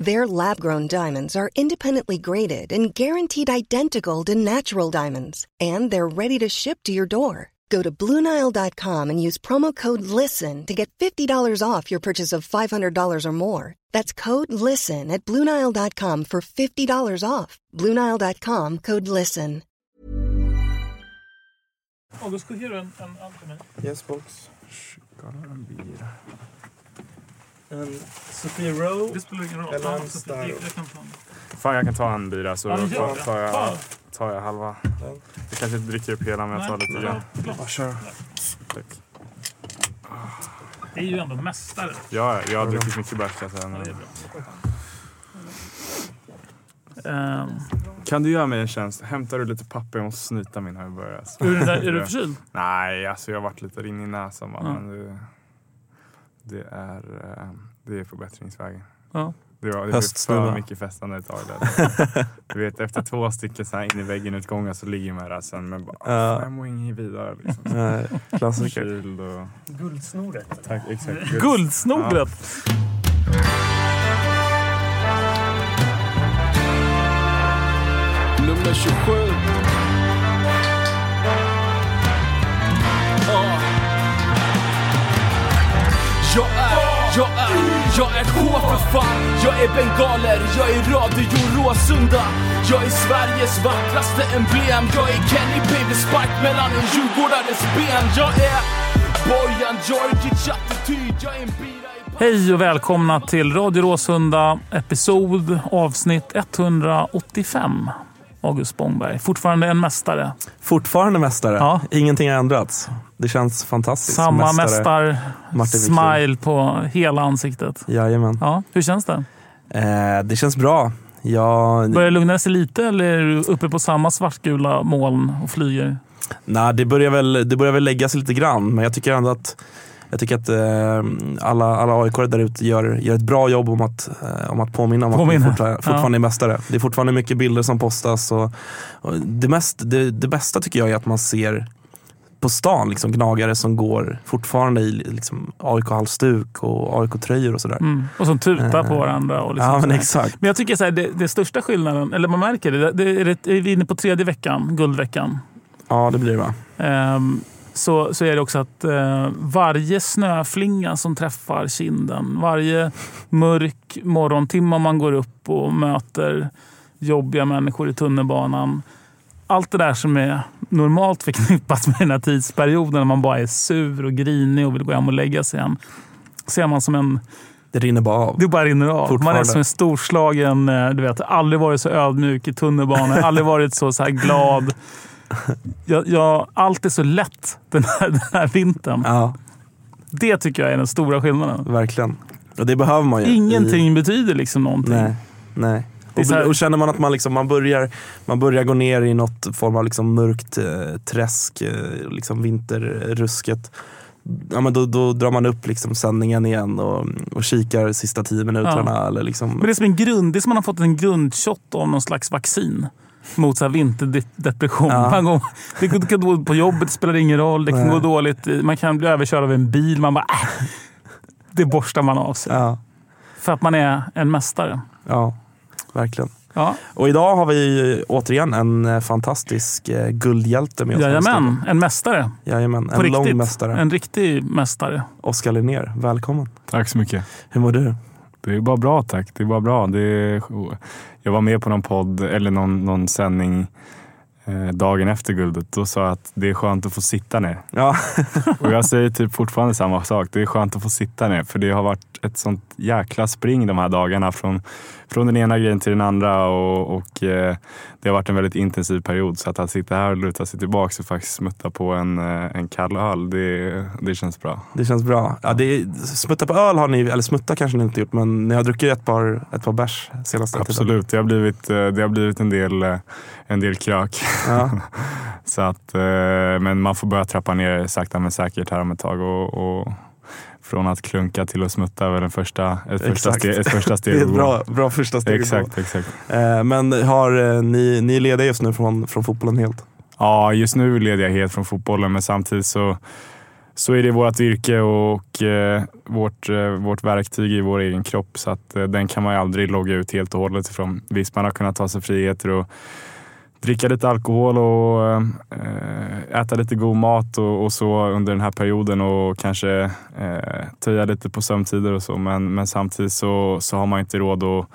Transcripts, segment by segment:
Their lab grown diamonds are independently graded and guaranteed identical to natural diamonds, and they're ready to ship to your door. Go to BlueNile.com and use promo code LISTEN to get $50 off your purchase of $500 or more. That's code LISTEN at BlueNile.com for $50 off. BlueNile.com code LISTEN. August, skicka en, en, en till mig. Yes box. En bira. En Sophie Rowe. Det spelar ingen roll. Eller Ja, en så star. jag, jag kan ta en. Fan, jag kan ta en bira så Ja, men gör tar, jag, Ta. tar jag halva. Den. Jag kanske inte dricker upp hela, men jag tar Nej, lite ja, grann. Ja, kör. Tack. Det är ju ändå mästare. Ja, jag har druckit mycket bärs. Ja. Ehm, Kan du göra mig en tjänst? Hämtar du lite papper? Jag måste snyta min här i början. alltså. är, du är du förkyld? Nej, alltså jag har varit lite rinnig i näsan bara, Ja. men det, det, är, eh, det är förbättringsvägen. Ja. Det var, det för mycket festande ett tag där. Du vet, efter två stycken så här in i väggen utgångar så ligger man där sen men bara, Ja. "Fan, jag mår inget vidare. Liksom. Nej, klassiker. Och... Guldsnoret. Tack, exakt. Guldsnoret! Nummer 27. Jag är, jag är, jag är K för fan. Jag är bengaler, jag är Radio Råsunda. Jag är Sveriges vackraste emblem. Jag är Kenny Baby Spark mellan en djurgårdares ben. Jag är Bojan Djordjic attityd. Jag är en bira i Hej och välkomna till Radio Råsunda, episod avsnitt 185. August Spångberg, fortfarande en mästare. Fortfarande mästare. Ja. Ingenting har ändrats. Det känns fantastiskt. Samma. Martin mästar-smile på hela ansiktet. Jajamän. Ja, hur känns det? Eh, det känns bra. Jag, Börjar det lugna sig lite eller är du uppe på samma svartgula moln och flyger? nej, det, börjar väl, det börjar väl lägga sig lite grann, men jag tycker ändå att jag tycker att eh, alla, alla aik där ute gör, gör ett bra jobb om att, eh, om att påminna om Påminna. att vi fortfarande, fortfarande är mästare. Det är fortfarande mycket bilder som postas. Och, och det, mest, det, det bästa tycker jag är att man ser på stan liksom, gnagare som går fortfarande i liksom, AIK-halsduk och AIK-tröjor och sådär. Mm. Och som tutar på Eh, varandra. Och liksom ja, men exakt. Men jag tycker så här, det, det största skillnaden, eller man märker det, det är, det, är vi inne på tredje veckan, guldveckan. Ja, det blir det va? Ehm, så, så är det också att eh, varje snöflinga som träffar kinden, varje mörk morgontimme man går upp och möter jobbiga människor i tunnelbanan. Allt det där som är normalt förknippat med den här tidsperioden när man bara är sur och grinig och vill gå hem och lägga sig igen. Ser man som en Det rinner bara av. det bara rinner av. Man är som en storslagen, eh, du vet, aldrig varit så ödmjuk i tunnelbanan, aldrig varit så, så här glad. Jag, jag, allt är så lätt den här, den här vintern. Ja, Det tycker jag är den stora skillnaden. verkligen. Och det behöver man ju. Ingenting betyder liksom någonting. Nej, nej. Och, och känner man att man, liksom, man, börjar, man börjar gå ner i något form av liksom mörkt eh, träsk, eh, liksom vinterrusket. Ja, men då, då drar man upp liksom sändningen igen och, och kikar sista tio minuterna. Eller liksom, Men det är som en grund, det är som man har fått en grundshot av någon slags vaccin. Mot så här vinterdepression. Ja. Man går, det kan gå dåligt på jobbet, det spelar ingen roll. Det kan Nej. gå dåligt. Man kan bli överkörd av en bil. Man bara, äh, Det borstar man av sig. ja, För att man är en mästare. ja, verkligen. Ja, Och idag har vi återigen en eh, fantastisk eh, guldhjälte med oss. Jajamän, en mästare. Jajamän, På en lång riktigt. mästare. En riktig mästare. Oskar Linnér, välkommen. Tack så mycket. Hur mår du? Det är bara bra tack. Det är bara bra. Det är, jag var med på någon podd eller någon, någon sändning eh, dagen efter guldet. Då sa jag att det är skönt att få sitta ner. Ja, Och jag säger typ fortfarande samma sak. Det är skönt att få sitta ner. För det har varit ett sånt jäkla spring de här dagarna från, från den ena grejen till den andra och, och eh, det har varit en väldigt intensiv period. Så att, att sitta här och luta sig tillbaka och faktiskt smutta på en, eh, en kall öl, det, det känns bra. Det känns bra. Ja, det är, smutta på öl har ni, eller smutta kanske ni inte gjort, men ni har druckit ett par, ett par bärs senaste tiden. Absolut, det har blivit, eh, det har blivit en, del, en del krök. Ja. så att, men man får börja trappa ner sakta men säkert här om ett tag. Och, och från att klunka till att smutta är väl en första, ett, första steg, ett första steg. Det är ett bra, bra första steg. Exakt, exakt. Eh, Men har eh, ni, ni är lediga just nu från, från fotbollen helt? Ja, just nu leder jag helt från fotbollen, men samtidigt så, så är det vårt yrke och eh, vårt, eh, vårt verktyg i vår egen kropp. Så att, eh, den kan man ju aldrig logga ut helt och hållet ifrån. Visst, man har kunnat ta sig friheter och dricka lite alkohol och eh, äta lite god mat och, och så under den här perioden och kanske eh, töja lite på sömntider och så. Men, men samtidigt så, så har man inte råd att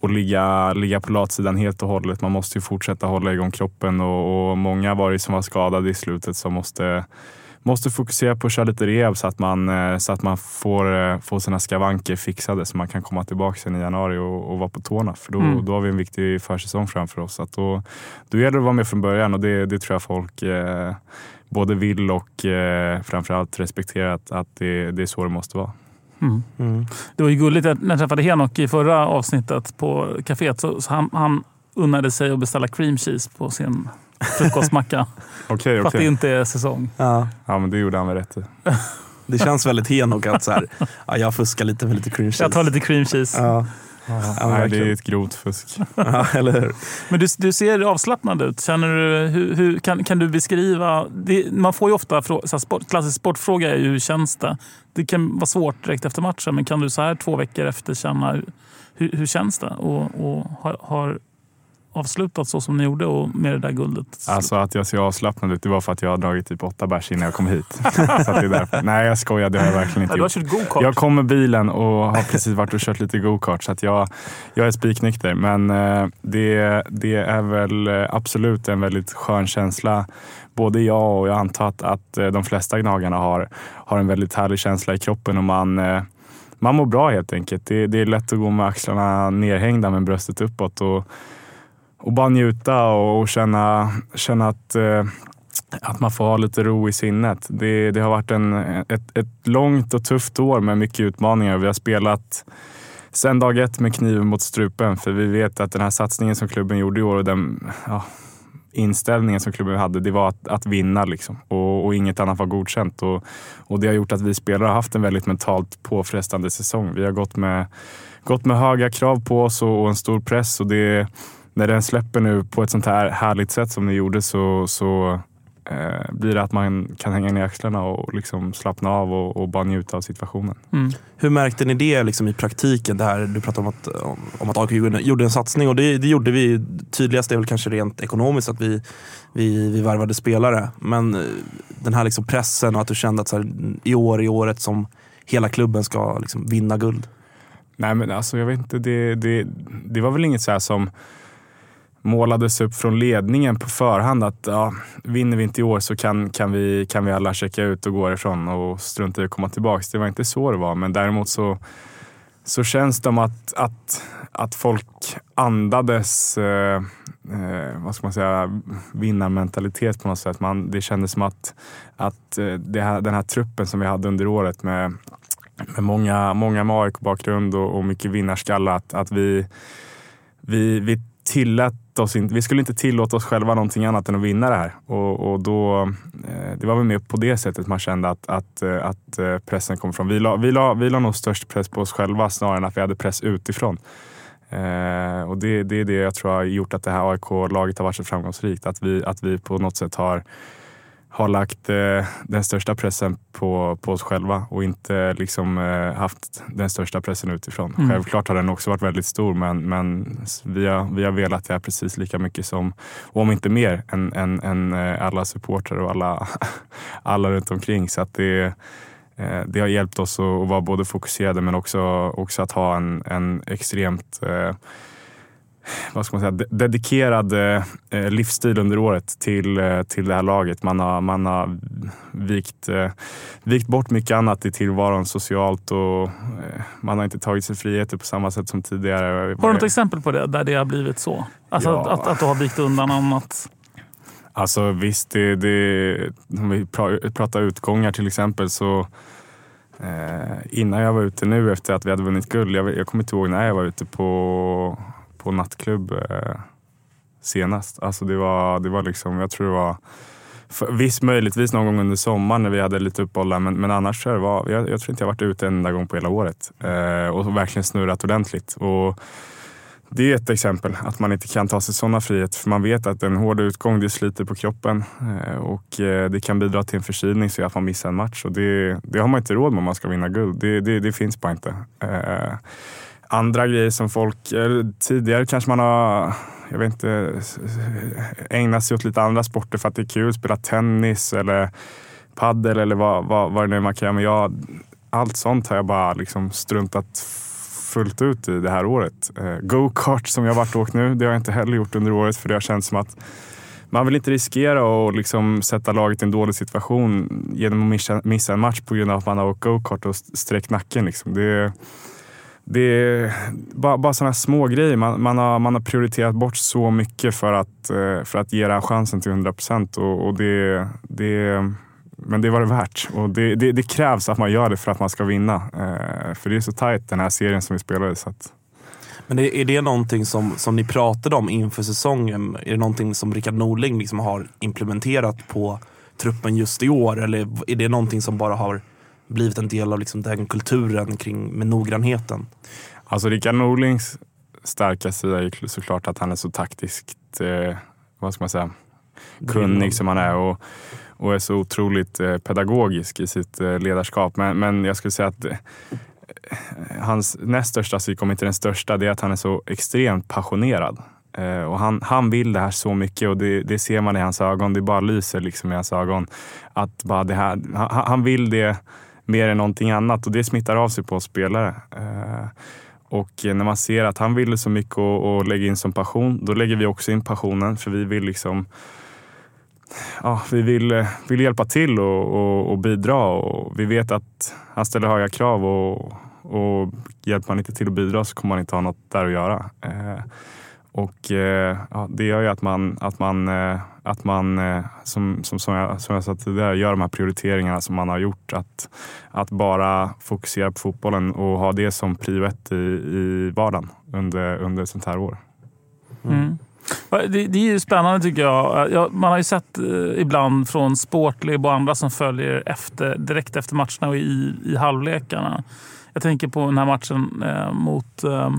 och ligga, ligga på latsidan helt och hållet. Man måste ju fortsätta hålla igång kroppen och, och många var det som var skadade i slutet som måste, måste fokusera på att köra lite rehab så att man, eh, så att man får, eh, får sina skavanker fixade så man kan komma tillbaka sen i januari och, och vara på tårna. För då, Mm. då har vi en viktig försäsong framför oss. Så Att då, då gäller det att vara med från början och det, det tror jag folk eh, både vill och eh, framförallt respekterar att, att det, det är så det måste vara. Mm. Mm. Det var ju gulligt att när jag träffade Henok i förra avsnittet på kaféet. Så, så han, han unnade sig att beställa cream cheese på sin frukostmacka. Okej, för att det inte är säsong. Ja. Ja, men det gjorde han väl rätt i. Det känns väldigt Henok att så här, ja, jag fuskar lite med lite cream cheese. Jag tar lite cream cheese. Ja, Ja, Nej, det är ett grovt fusk. ja, eller hur? Men du, du ser avslappnad ut. Känner du, hur, hur, kan, kan du beskriva... Det, man får ju ofta så här, sport, klassisk sportfråga är ju hur känns det? Det kan vara svårt direkt efter matchen, men kan du så här två veckor efter känna hur, hur känns det? Och, och har, har avslutat så som ni gjorde och med det där guldet. Alltså att jag ser avslappnad ut, det var för att jag har dragit typ åtta bärs innan jag kom hit. så att det är därför. Nej, jag skojar. Det har jag verkligen inte du har gjort. kört go-kart. Jag kom med bilen och har precis varit och kört lite go-kart så att jag, jag är spiknykter. Men eh, det, det är väl eh, absolut en väldigt skön känsla. Både jag och jag antar att, att eh, de flesta gnagarna har, har en väldigt härlig känsla i kroppen och man, eh, man mår bra helt enkelt. Det, det är lätt att gå med axlarna nerhängda men bröstet uppåt. Och, och bara njuta och, och känna, känna att, eh, att man får ha lite ro i sinnet. Det, det har varit en, ett, ett långt och tufft år med mycket utmaningar. Vi har spelat sen dag ett med kniven mot strupen för vi vet att den här satsningen som klubben gjorde i år och den ja, inställningen som klubben hade, det var att, att vinna liksom. och, och inget annat var godkänt. Och, och det har gjort att vi spelare har haft en väldigt mentalt påfrestande säsong. Vi har gått med, gått med höga krav på oss och, och en stor press och det när den släpper nu på ett sånt här härligt sätt som ni gjorde så, så eh, blir det att man kan hänga ner axlarna och liksom slappna av och, och bara njuta av situationen. Mm. Hur märkte ni det liksom i praktiken? Det här, du pratade om att, om, om att AIK gjorde- gjorde en satsning och det, det gjorde vi. Tydligast är väl kanske rent ekonomiskt att vi, vi, vi värvade spelare. Men eh, den här liksom pressen och att du kände att så här, i år är året som hela klubben ska liksom vinna guld. Nej men alltså jag vet inte, det, det, det var väl inget så här som målades upp från ledningen på förhand att ja, vinner vi inte i år så kan, kan, vi, kan vi alla checka ut och gå ifrån och strunta i att komma tillbaka. Det var inte så det var, men däremot så, så känns det som att, att, att folk andades eh, eh, vad ska man säga, vinnarmentalitet på något sätt. Man, det kändes som att, att eh, det här, den här truppen som vi hade under året med, med många, många med AIK-bakgrund och, och mycket vinnarskalle, att, att vi, vi, vi tillät oss inte, vi skulle inte tillåta oss själva någonting annat än att vinna det här. Och, och då, eh, det var väl mer på det sättet man kände att, att, eh, att eh, pressen kom från. Vi la, vi, la, vi la nog störst press på oss själva snarare än att vi hade press utifrån. Eh, och det, det är det jag tror har gjort att det här AIK-laget har varit så framgångsrikt. Att vi, att vi på något sätt har, har lagt eh, den största pressen på, på oss själva och inte liksom, eh, haft den största pressen utifrån. Mm. Självklart har den också varit väldigt stor men, men vi, har, vi har velat det här precis lika mycket som, om inte mer, än, än, än eh, alla supportrar och alla, alla runt omkring. Så att det, eh, det har hjälpt oss att, att vara både fokuserade men också, också att ha en, en extremt eh, vad ska man säga, de- dedikerad eh, eh, livsstil under året till, eh, till det här laget. Man har, man har vikt, vikt bort mycket annat i tillvaron socialt och man har inte tagit sig friheter på samma sätt som tidigare. Har du något exempel på det, där det har blivit så? Alltså Ja. att, att, att du har vikt undan annat? Alltså visst, det, det, om vi pra- pratar utgångar till exempel så eh, innan jag var ute nu efter att vi hade vunnit guld, jag, jag kommer inte ihåg när jag var ute på, på nattklubb eh, senast. Alltså det var, det var liksom, jag tror det var för, visst möjligtvis någon gång under sommaren när vi hade lite uppehåll där, men, men annars tror jag, var, jag, jag tror inte jag varit ute en enda gång på hela året eh, och verkligen snurrat ordentligt. Och, det är ett exempel, att man inte kan ta sig sådana friheter. För man vet att en hård utgång det sliter på kroppen eh, och eh, det kan bidra till en förkylning så att man missar en match. Och det, det har man inte råd med om man ska vinna guld. Det, det, det finns bara inte. Eh, Andra grejer som folk, eh, tidigare kanske man har jag vet inte, ägnat sig åt lite andra sporter för att det är kul. Spela tennis eller paddel eller vad, vad, vad det nu är man kan göra. Men jag, allt sånt har jag bara liksom struntat fullt ut i det här året. Eh, go-kart som jag har varit och åkt nu, det har jag inte heller gjort under året för det har känts som att man vill inte riskera att liksom sätta laget i en dålig situation genom att missa, missa en match på grund av att man har åkt go-kart och sträckt nacken. Liksom. Det, det är bara, bara sådana små grejer. Man, man, har, man har prioriterat bort så mycket för att, eh, för att ge den chansen till 100 procent. Och, och det, det, men det var det värt. Och det, det, det krävs att man gör det för att man ska vinna. Eh, för det är så tajt den här serien som vi spelade. Så att, Men är, är det någonting som, som ni pratade om inför säsongen? Är det någonting som Rickard Norling liksom har implementerat på truppen just i år? Eller är det någonting som bara har blivit en del av liksom den kulturen kring med noggrannheten? Alltså Rickard Norlings starka sida är ju såklart att han är så taktiskt, eh, vad ska man säga, kunnig som han är och, och är så otroligt eh, pedagogisk i sitt eh, ledarskap. Men, men jag skulle säga att eh, hans näst största psyk, om inte den största, det är att han är så extremt passionerad. Eh, och han, han vill det här så mycket och det, det ser man i hans ögon. Det bara lyser liksom i hans ögon. Att bara det här, han, han vill det mer än någonting annat och det smittar av sig på spelare. Eh, och när man ser att han vill så mycket och, och lägger in som passion, då lägger vi också in passionen för vi vill liksom Ja, vi vill, vill hjälpa till och, och, och bidra och vi vet att han ställer höga krav och, och hjälper man inte till att bidra så kommer man inte ha något där att göra. Eh, och eh, ja, det gör ju att man, att man, eh, att man eh, som, som, som, jag, som jag sa tidigare, gör de här prioriteringarna som man har gjort. Att, att bara fokusera på fotbollen och ha det som prio ett i, i vardagen under, under ett sånt här år. Mm. Ja, Det, det är ju spännande tycker jag. Ja, Man har ju sett eh, ibland från Sportlib och andra som följer efter, direkt efter matcherna och i, i halvlekarna. Jag tänker på den här matchen eh, mot eh,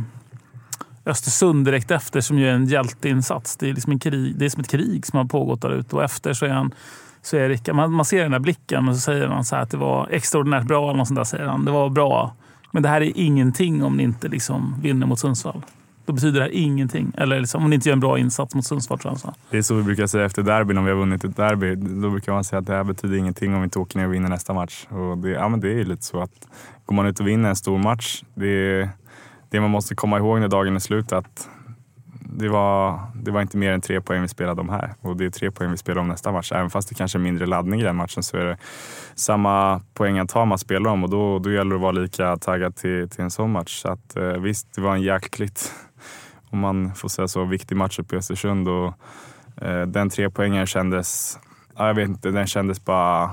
Östersund direkt efter som ju är en hjälteinsats. Det är, liksom en krig, det är som ett krig som har pågått där ute och efter så är han så är Rickard, man, man ser den där blicken och så säger han så här att det var extraordinärt bra. Eller något sånt där, säger han. Det var bra. Men det här är ingenting om ni inte liksom vinner mot Sundsvall. Då betyder det här ingenting. Eller liksom, om ni inte gör en bra insats mot Sundsvall tror jag. Det är så vi brukar säga efter derbyn, om vi har vunnit ett derby. Då brukar man säga att det här betyder ingenting om vi inte åker ner och vinner nästa match. Och det, ja, men det är ju lite så att går man ut och vinner en stor match, det, det man måste komma ihåg när dagen är slut är att det var, det var inte mer än tre poäng vi spelade om här och det är tre poäng vi spelar om nästa match. Även fast det kanske är mindre laddning i den matchen så är det samma poängantal man spelar om och då, då gäller det att vara lika taggad till, till en sån match. Så att, eh, visst, det var en jäkligt, om man får säga så, viktig match uppe i Östersund och eh, den tre poängen kändes, ja, jag vet inte, den kändes bara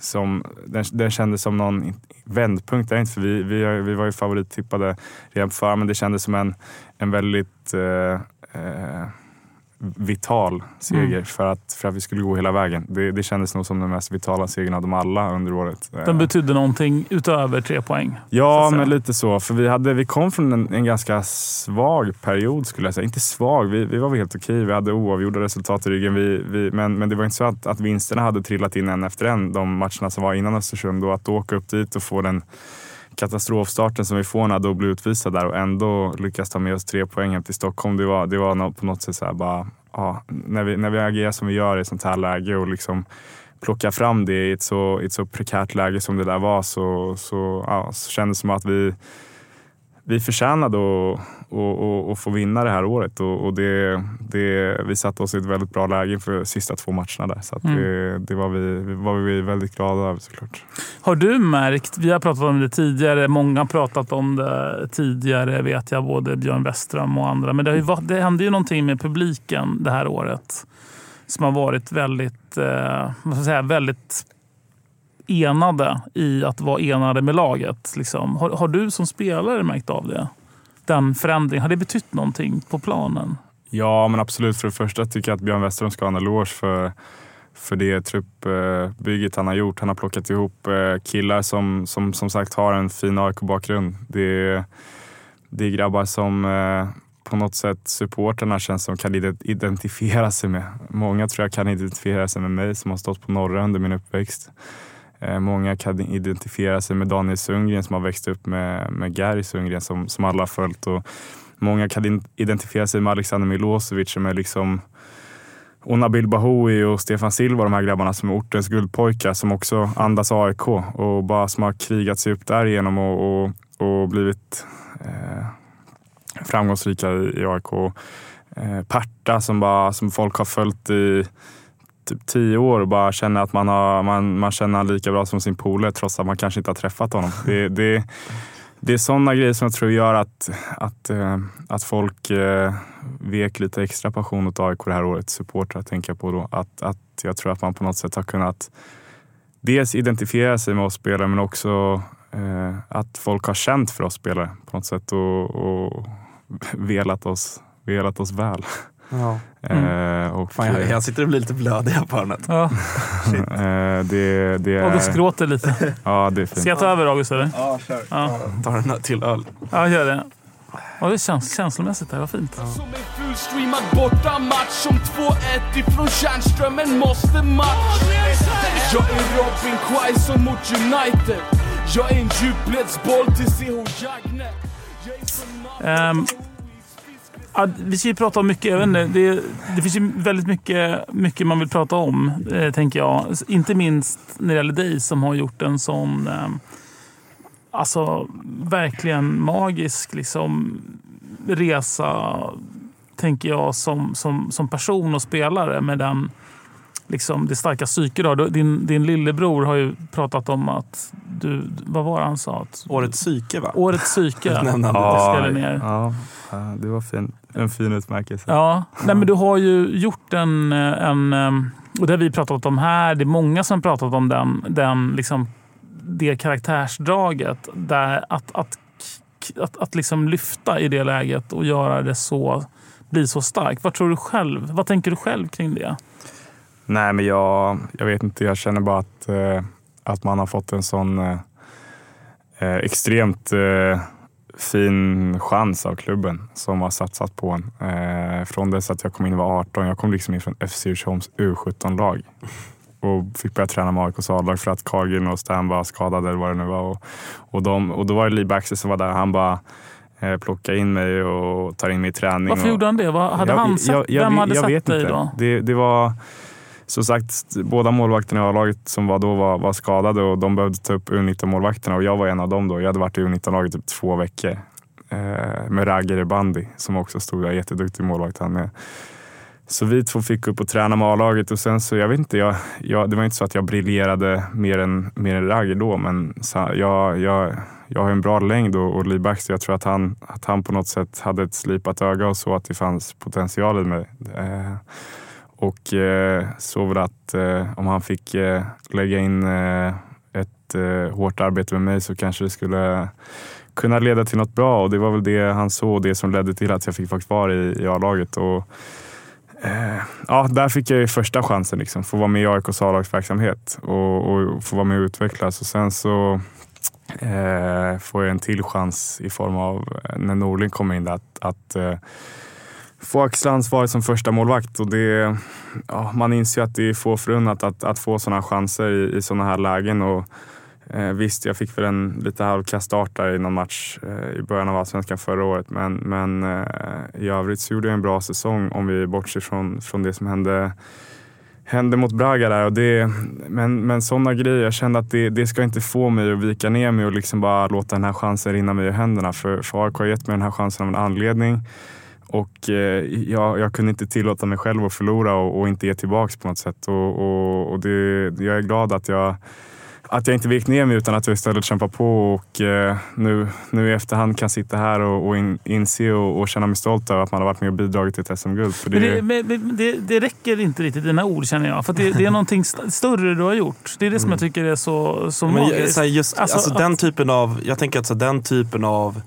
som, den, den kändes som någon vändpunkt. är inte, för vi, vi, vi var ju favorittippade redan på men det kändes som en, en väldigt eh, eh, vital seger Mm. för, att, för att vi skulle gå hela vägen. Det, det kändes nog som den mest vitala segern av dem alla under året. Eh, Den betydde någonting utöver tre poäng. Ja, men lite så. För vi, hade, vi kom från en, en ganska svag period skulle jag säga. Inte svag, vi, vi var väl helt okej. Vi hade oavgjorda resultat i ryggen. Vi, vi, men, men det var inte så att, att vinsterna hade trillat in en efter en, de matcherna som var innan Östersund. Och att då åka upp dit och få den katastrofstarten som vi får när då blir utvisad där och ändå lyckas ta med oss tre poäng hem till Stockholm. Det var, det var på något sätt så här bara, ja, när, vi, när vi agerar som vi gör i ett sånt här läge och liksom plocka fram det i ett så, i ett så prekärt läge som det där var så, så, ja, så kändes det som att vi, vi förtjänade att, att, att få vinna det här året och, och det, det, vi satte oss i ett väldigt bra läge för de sista två matcherna där. Så Mm. det, det var, vi, var vi väldigt glada över såklart. Har du märkt, vi har pratat om det tidigare, många har pratat om det tidigare vet jag, både Björn Westström och andra. Men det, har ju, varit- det hände ju någonting med publiken det här året som har varit väldigt, eh, vad ska jag säga, väldigt enade i att vara enade med laget. Liksom. Har, har du som spelare märkt av det? Den förändringen, har det betytt någonting på planen? Ja, men absolut. För det första tycker jag att Björn Westerholm ska ha en eloge för, för det truppbygget han har gjort. Han har plockat ihop eh, killar som som, som sagt har en fin AIK-bakgrund. Det, är- det är grabbar som eh, på något sätt supporterna känns som kan identifiera sig med. Många tror jag kan identifiera sig med mig som har stått på norra under min uppväxt. Eh, många kan identifiera sig med Daniel Sundgren som har växt upp med, med Gary Sundgren som, som alla har följt. Och många kan identifiera sig med Alexander Milosevic som är liksom och Nabil Bahoui och Stefan Silva, de här grabbarna som är ortens guldpojkar som också andas AIK och bara som har krigat sig upp därigenom och, och, och blivit eh, framgångsrika i, i AIK. Eh, Perta som, bara, som folk har följt i typ tio år och bara känner att man, har, man, man känner lika bra som sin polare trots att man kanske inte har träffat honom. Det, det, det är sådana grejer som jag tror gör att, att, eh, att folk eh, vek lite extra passion åt AIK det här året. Supportrar tänker jag på då. Att, att jag tror att man på något sätt har kunnat dels identifiera sig med oss spelare men också eh, att folk har känt för oss spelare på något sätt och, och velat, oss, velat oss väl. Ja. Eh, och, Fan, jag, jag sitter och blir lite blödig här på hörnet. Ja, eh, det, det August är, gråter lite. ja, det är Ska fint. jag ta över August eller? Ja, kör. Ja. Ta en till öl. Ja, gör det. Ja, det känns känslomässigt. här. Vad fint. Som en fullstreamad bortamatch Som 2-1 ifrån Tjärnströmen måste match Jag är Robin Quaison mot United Jag är en djupledsboll till CH Jagner Jag är som Ehm, ja, vi ska ju prata om mycket. Jag vet inte, det, det finns ju väldigt mycket, mycket man vill prata om, eh, tänker jag. Inte minst när det gäller dig som har gjort en sån ehm, alltså, verkligen magisk liksom, resa, tänker jag, som, som, som person och spelare med den liksom, det starka psyke du. Din, din lillebror har ju pratat om att du, vad var det han sa? Att, Årets psyke va? Årets psyke. Ja. skrev ner. Ja, ja, det var fin, en fin utmärkelse. Ja, nej, men du har ju gjort en, en... Och det har vi pratat om här. Det är många som har pratat om den, den liksom, det karaktärsdraget. Där att, att, att, att liksom lyfta i det läget och göra det så, bli så stark. Vad tror du själv? Vad tänker du själv kring det? Nej, men jag, jag vet inte. Jag känner bara att, eh, att man har fått en sån eh, eh, extremt eh, fin chans av klubben som har satsat på en. Eh, från dess att jag kom in var 18. Jag kom liksom in från FC Djursholms U17-lag och fick börja träna med AIKs A-lag för att Carlgren och Stan var skadade eller vad det nu var. Och, och, de, och då var det Lee Baxter som var där. Han bara eh, plockade in mig och tar in mig i träning. Varför och, gjorde han det? Vad, hade jag, han sett, jag, jag, vem hade jag sett vet dig inte. då? Det, det var som sagt, båda målvakterna i A-laget som var då var, var skadade och de behövde ta upp U19-målvakterna och jag var en av dem då. Jag hade varit i U19-laget typ två veckor. Eh, med Ragger Bandi som också stod där, jätteduktig målvakt han med. Så vi två fick upp och träna med A-laget och sen så, jag vet inte, jag, jag, det var inte så att jag briljerade mer än, mer än Ragger då men så, jag, jag, jag har en bra längd och, och leadback så jag tror att han, att han på något sätt hade ett slipat öga och så att det fanns potential i mig. Eh, och eh, såg väl att eh, om han fick eh, lägga in eh, ett eh, hårt arbete med mig så kanske det skulle kunna leda till något bra och det var väl det han såg och det som ledde till att jag fick vara kvar i, i A-laget. Och, eh, ja, där fick jag ju första chansen, liksom, få vara med i AIKs A-lagsverksamhet och, och få vara med och utvecklas. Och sen så eh, får jag en till chans i form av eh, när Norling kommer in där, att, att eh, få axla ansvaret som första målvakt och det, ja, man inser ju att det är få förunnat att, att få sådana chanser i, i sådana här lägen. Och, eh, visst, jag fick väl en lite halvkass start där i någon match eh, i början av allsvenskan förra året men, men eh, i övrigt så gjorde jag en bra säsong om vi bortser från, från det som hände hände mot Braga där. Och det, men, men sådana grejer, jag kände att det, det ska inte få mig att vika ner mig och liksom bara låta den här chansen rinna mig ur händerna. För, för AIK har gett mig den här chansen av en anledning. Och eh, jag, jag kunde inte tillåta mig själv att förlora och, och inte ge tillbaka på något sätt. Och, och, och det, jag är glad att jag att jag inte vek ner mig utan att jag istället kämpar på och eh, nu, nu i efterhand kan sitta här och, och in, inse och, och, känna mig stolt över att man har varit med och bidragit till ett SM-guld. Det... Men det, det, det, räcker inte riktigt dina ord känner jag. För det, det är någonting större du har gjort. Det är det som jag mm. tycker är så, så men, magiskt. Så just, alltså, alltså, den typen av, jag tänker att så, den typen av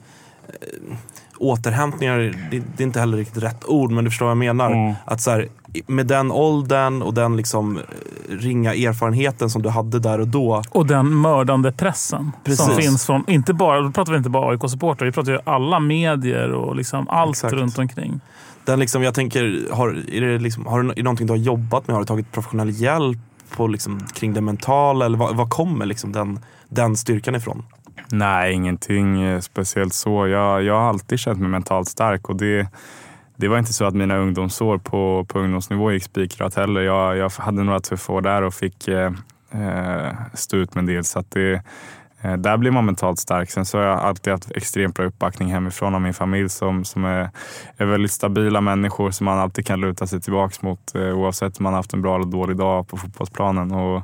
eh, återhämtningar, det, det, är inte heller riktigt rätt ord, men du förstår vad jag menar. Mm. Att så här, med den åldern och den liksom eh, ringa erfarenheten som du hade där och då. Och den mördande pressen Precis. som finns från, inte bara, då pratar vi inte bara AIK-supportrar, vi pratar ju alla medier och liksom allt Exakt. runt omkring. Den liksom, jag tänker, har, är det liksom, har du, är det någonting du har jobbat med? Har du tagit professionell hjälp på, liksom, kring det mentala? Eller var kommer liksom den, den styrkan ifrån? Nej, ingenting eh, speciellt så. Jag, jag har alltid känt mig mentalt stark och det, det var inte så att mina ungdomsår på, på ungdomsnivå gick spikrat heller. Jag, jag hade några tuffa år där och fick eh, eh stå ut med en del. Så att det, eh, där blir man mentalt stark. Sen så har jag alltid haft extremt bra uppbackning hemifrån av min familj som, som är, är väldigt stabila människor som man alltid kan luta sig tillbaka mot eh, oavsett om man haft en bra eller dålig dag på fotbollsplanen. Och,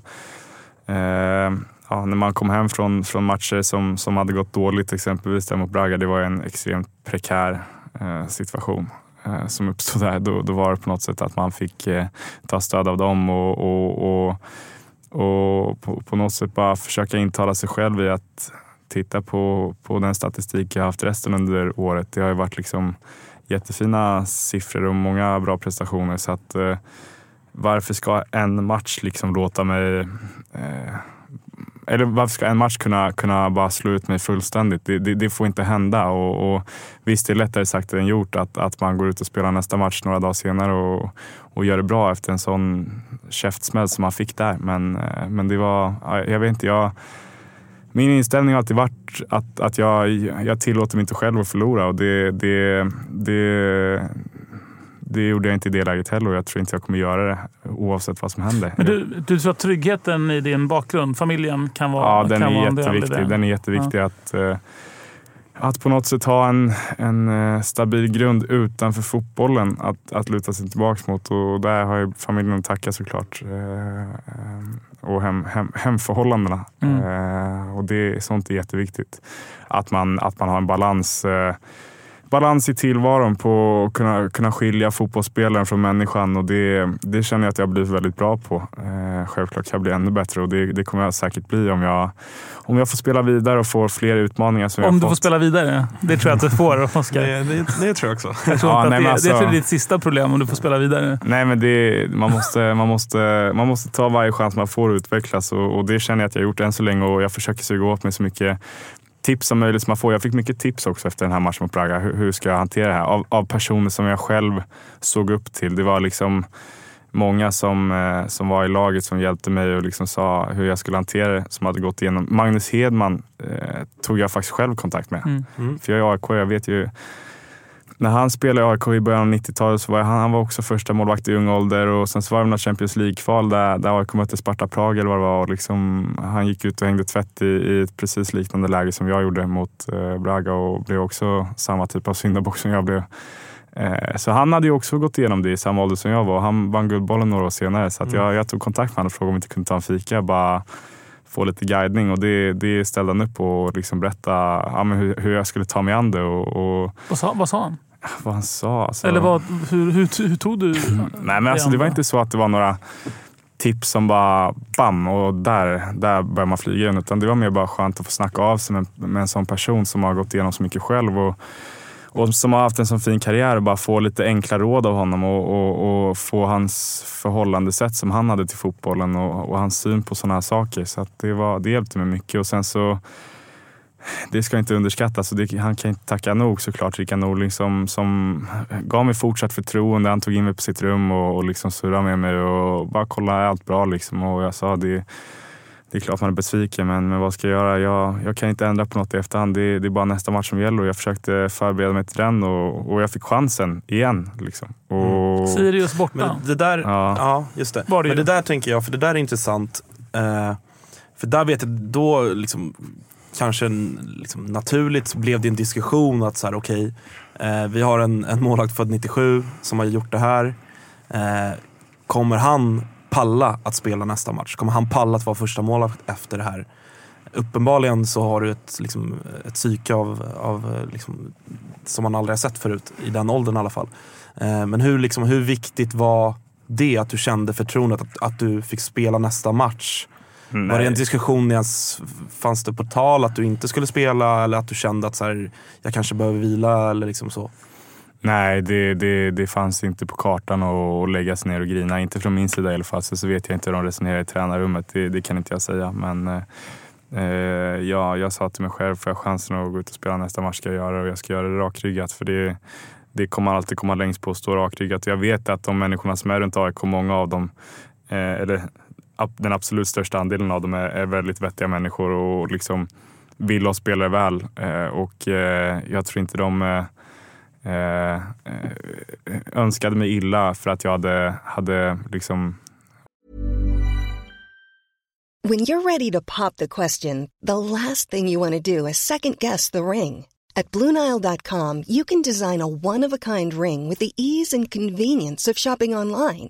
eh, ja, när man kom hem från, från matcher som, som hade gått dåligt, exempelvis där mot Braga, det var en extremt prekär eh, situation eh, som uppstod där. Då, då var det på något sätt att man fick eh, ta stöd av dem och, och, och, och på, på, något sätt bara försöka intala sig själv i att titta på, på den statistik jag haft resten under året. Det har ju varit liksom jättefina siffror och många bra prestationer. Så att, eh, varför ska en match liksom låta mig eh, eller varför ska en match kunna, kunna bara slå ut mig fullständigt? Det, det, det får inte hända. Och, och, visst, det är lättare sagt än gjort att, att man går ut och spelar nästa match några dagar senare och, och gör det bra efter en sån käftsmäll som man fick där. Men, eh, men det var, jag vet inte, jag, min inställning har alltid varit att, att jag, jag tillåter mig inte själv att förlora och det, det, det, det gjorde jag inte i det läget heller och jag tror inte jag kommer göra det oavsett vad som händer. Men du, du tror att tryggheten i din bakgrund, familjen, kan vara Ja, den är jätteviktig. Den är jätteviktig ja. att, eh, att på något sätt ha en, en eh, stabil grund utanför fotbollen att, att luta sig tillbaka mot. Och där har ju familjen att tacka såklart. Eh, och hem, hem, hemförhållandena. Mm. Och det, sånt är jätteviktigt. Att man, att man har en balans balans i tillvaron på att kunna, kunna skilja fotbollsspelaren från människan och det, det känner jag att jag har blivit väldigt bra på. Eh, självklart kan jag bli ännu bättre och det, det kommer jag säkert bli om jag, om jag får spela vidare och får fler utmaningar. Som om jag du får spela vidare? Det tror jag att du får, Oskar. det, det, det, tror jag också. Jag tror ja, nej, det, alltså, det är ditt sista problem om du får spela vidare. Nej, men det, man, måste, man, måste, man måste ta varje chans man får att utvecklas och, och det känner jag att jag har gjort än så länge och jag försöker suga åt mig så mycket tips som möjligt som man får. Jag fick mycket tips också efter den här matchen mot Braga. Hur, hur ska jag hantera det här? Av, av, personer som jag själv såg upp till. Det var liksom många som, eh, som var i laget som hjälpte mig och liksom sa hur jag skulle hantera det. Som hade gått igenom. Magnus Hedman eh, tog jag faktiskt själv kontakt med. Mm. Mm. För jag är AIK, jag vet ju när han spelade i AIK i början av 90-talet så var han, han var också första målvakt i ung ålder och sen så var det något Champions League-kval där, där AIK mötte Sparta Prag eller vad det var. Och liksom, han gick ut och hängde tvätt i, i ett precis liknande läge som jag gjorde mot eh, Braga och blev också samma typ av syndabock som jag blev. Eh, så han hade ju också gått igenom det i samma ålder som jag var. Han vann Guldbollen några år senare så att mm. jag, jag tog kontakt med honom och frågade om vi inte kunde ta en fika. Bara, få lite guidning och det, det ställde han upp och liksom berätta ja, hur, hur, jag skulle ta mig an det. Och, och... Vad, sa, vad sa han? Vad han sa. Alltså. Eller vad, hur, hur, hur tog du Nej, men alltså, det var inte så att det var några tips som bara bam och där, där börjar man flyga igen. Utan det var mer bara skönt att få snacka av sig med, med en sån person som har gått igenom så mycket själv. Och, och som har haft en sån fin karriär och bara få lite enkla råd av honom och, och, och få hans förhållandesätt som han hade till fotbollen och, och hans syn på sådana här saker. Så det, var, det hjälpte mig mycket. Och sen så det ska inte underskattas. Det, han kan inte tacka nog såklart, Rickard Norling som, som gav mig fortsatt förtroende. Han tog in mig på sitt rum och, och liksom surrade med mig och bara kollade, är allt bra? Liksom. Och jag sa det, det är klart man är besviken, men, men vad ska jag göra? Jag, jag kan inte ändra på något i efterhand. Det, det är bara nästa match som gäller och jag försökte förbereda mig till den och, och jag fick chansen igen. Liksom. Och, Och, Sirius borta. Men det där, Ja. ja. just det. Var det Men det där tänker jag, för det där är intressant. Eh, för där vet jag, då liksom, kanske en, liksom, naturligt blev det en diskussion att så här, okej, eh, vi har en, en målvakt född 97 som har gjort det här. Eh, kommer han palla att spela nästa match? Kommer han palla att vara första målvakt efter det här? Uppenbarligen så har du ett, liksom, ett psyke av, av liksom, som man aldrig har sett förut, i den åldern i alla fall. Eh, men hur, liksom, hur viktigt var det att du kände förtroendet att, att du fick spela nästa match? Var det en diskussion ens, fanns det på tal att du inte skulle spela eller att du kände att så här, jag kanske behöver vila eller liksom så? Nej, det, det, det fanns inte på kartan att att lägga sig ner och grina. Inte från min sida i alla fall. Så, så vet jag inte hur de resonerar i tränarrummet. Det, det kan inte jag säga. Men eh, eh, ja, jag sa till mig själv, får jag chansen att gå ut och spela nästa match ska jag göra det. Och jag ska göra det rakryggat. För det, det kommer alltid komma längst på att stå rakryggat. Jag vet att de människorna som är runt AIK, många av dem, eh, eller den absolut största andelen av dem är, är väldigt vettiga människor och liksom vill oss spelare väl. Eh, och eh, jag tror inte de eh, önskade mig illa för att jag hade, hade liksom When you're ready to pop the question, the last thing you want to do is second guess the ring. At Bluenile.com, you can design a one of a kind ring with the ease and convenience of shopping online.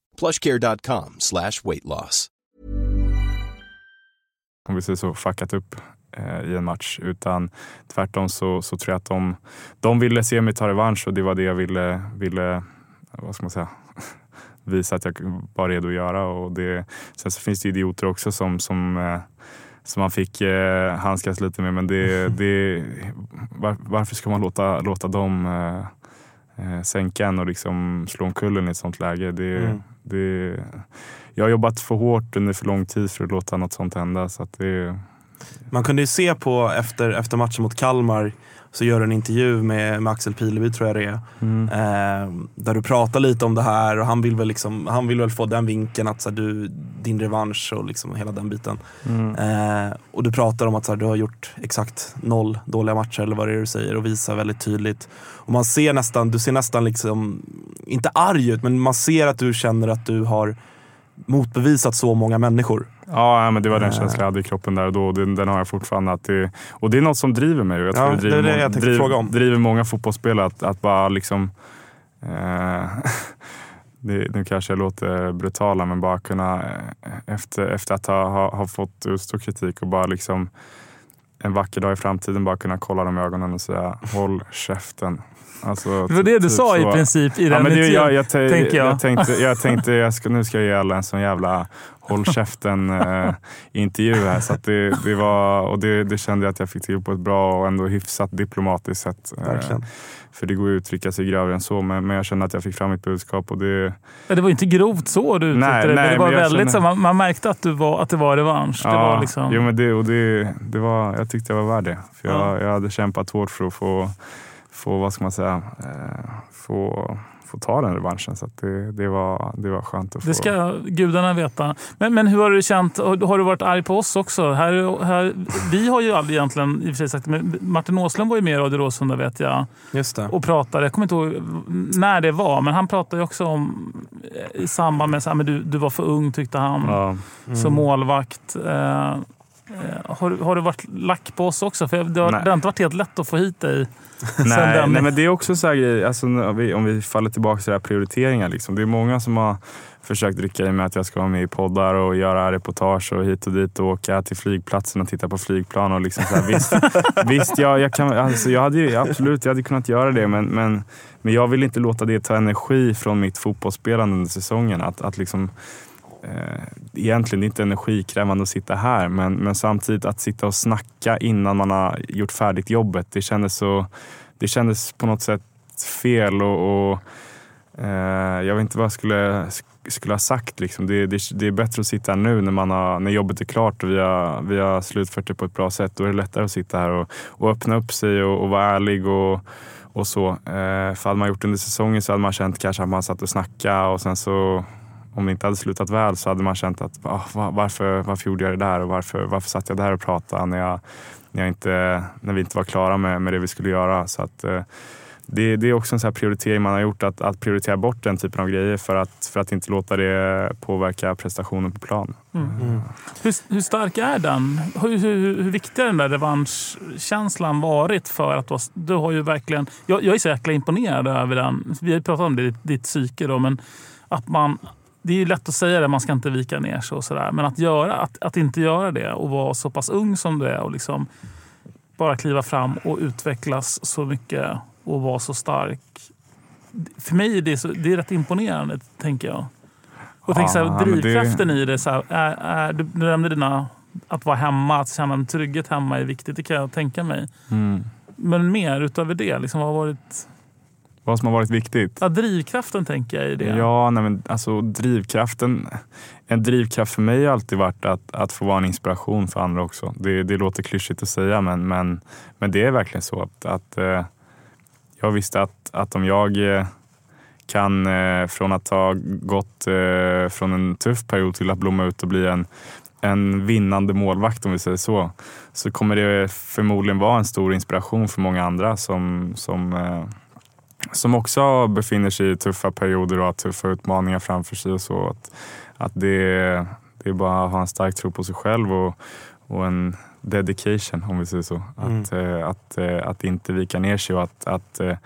plushcare.com slash weight loss. om vi säger så, fuckat upp eh, i en match. Utan tvärtom så, så tror jag att de, de ville se mig ta revansch och det var det jag ville, ville vad ska man säga, visa att jag var redo att göra. Och det, sen så finns det idioter också som, som, eh, som man fick eh, handskas lite med. Men det, det, var, varför ska man låta, låta dem eh, eh, sänka en och liksom slå omkull en i ett sånt läge? Det, Mm det, jag har jobbat för hårt under för lång tid för att låta något sånt hända. Så att det, Man kunde ju se på efter, efter matchen mot Kalmar så gör du en intervju med, med Axel Pileby tror jag det är. Eh, där du pratar lite om det här och han vill väl, liksom, han vill väl få den vinkeln att så här, du, din revansch och liksom hela den biten. Eh, och du pratar om att så här, du har gjort exakt noll dåliga matcher eller vad det är du säger och visar väldigt tydligt. Och man ser nästan, du ser nästan liksom, inte arg ut men man ser att du känner att du har motbevisat så många människor. Ja, men det var den Eh. känslan jag hade i kroppen där och då. Den, den har jag fortfarande. Att det, och det är något som driver mig. Jag tror Ja, det driver, det är det jag driver, fråga om. driver många fotbollsspelare att, att bara liksom... Eh, det, nu kanske jag låter brutala, men bara kunna eh, efter, efter att ha, ha, ha fått utstå kritik och bara liksom en vacker dag i framtiden bara kunna kolla dem i ögonen och säga håll käften. Alltså, Det var det du typ sa i så. princip i Ja, den det, intervjun, jag, jag, te- tänker jag. jag tänkte, jag tänkte jag ska, nu ska jag ge alla en sån jävla håll käften eh, intervju här. Så att det, det, var, och det, det kände jag att jag fick till på ett bra och ändå hyfsat diplomatiskt sätt. Eh, för det går att uttrycka sig grövre än så, men, men jag kände att jag fick fram mitt budskap. Och det, Ja, Det var ju inte grovt så du uttryckte Nej, det. nej, men det var men jag väldigt känner- så, man, man märkte att, du var, att det var revansch. Det var liksom, jo, men det, och det, det var, jag tyckte jag var värd det. För jag, Ja. jag hade kämpat hårt för att få, få vad ska man säga, eh, få, få ta den revanschen. Så det, det, var, det var skönt att få. Det ska gudarna veta. Men, men hur har du känt? Har du varit arg på oss också? Här, här, vi har ju aldrig egentligen i och för sig sagt men Martin Åslund var ju med i Radio Råsunda vet jag. Just det. Och pratade. Jag kommer inte ihåg när det var, men han pratade ju också om i samband med att du, du var för ung tyckte han. Ja. Som målvakt. Eh, har, har du varit lack på oss också? För det har, det har inte varit helt lätt att få hit dig. nej, nej, men det är också så här alltså, om, vi, om vi faller tillbaka till det här prioriteringar. Liksom. Det är många som har försökt rycka i mig att jag ska vara med i poddar och göra reportage och hit och dit och åka till flygplatsen och titta på flygplan. Och liksom så här, visst, visst jag, jag, kan, alltså, jag hade absolut jag hade kunnat göra det men, men, men jag vill inte låta det ta energi från mitt fotbollsspelande under säsongen. Att, att liksom, eh, egentligen inte energikrävande att sitta här men, men samtidigt att sitta och snacka innan man har gjort färdigt jobbet. Det kändes, så, det kändes på något sätt fel och, och eh, jag vet inte vad jag skulle, skulle ha sagt. Liksom. Det, det, det, är bättre att sitta här nu när, man har, när jobbet är klart och vi har, vi har slutfört det på ett bra sätt. Då är det lättare att sitta här och, och öppna upp sig och, och vara ärlig. och och så. Eh, för hade man gjort det under säsongen så hade man känt kanske att man satt och snackade och sen så om det inte hade slutat väl så hade man känt att oh, varför, varför gjorde jag det där och varför, varför satt jag där och pratade när, jag, när, jag inte, när vi inte var klara med, med det vi skulle göra. Så att, eh, det, det, är också en sån prioritering man har gjort, att, att, prioritera bort den typen av grejer för att, för att inte låta det påverka prestationen på plan. Mm. Mm. Hur, hur, stark är den? Hur, hur, hur viktig har den där revanschkänslan varit för att du, du har ju verkligen... Jag, jag är så jäkla imponerad över den. Vi har pratat om det, ditt, ditt psyke då, men att man det är ju lätt att säga det, man ska inte vika ner sig och sådär. Men att, göra, att, att inte göra det och vara så pass ung som du är och liksom bara kliva fram och utvecklas så mycket och vara så stark. För mig är det, så, det är rätt imponerande, tänker jag. Och tänk så här, drivkraften det... i det. Så här, är, är, du nämnde dina, att vara hemma, att känna en trygghet hemma är viktigt. Det kan jag tänka mig. Mm. Men mer utöver det, liksom, vad har varit vad som har varit viktigt? Ja, drivkraften tänker jag i det. Ja, nej, men alltså drivkraften. En drivkraft för mig har alltid varit att, att få vara en inspiration för andra också. Det, det låter klyschigt att säga men, men, men det är verkligen så att, att eh, jag visste att, att om jag eh, kan eh, från att ha gått eh, från en tuff period till att blomma ut och bli en, en vinnande målvakt om vi säger så, så kommer det förmodligen vara en stor inspiration för många andra som, som eh, som också befinner sig i tuffa perioder och har tuffa utmaningar framför sig. och så. Att, att det, det är bara att ha en stark tro på sig själv och, och en dedication om vi säger så. Mm. Att, eh, att, eh, att inte vika ner sig och att, att, eh,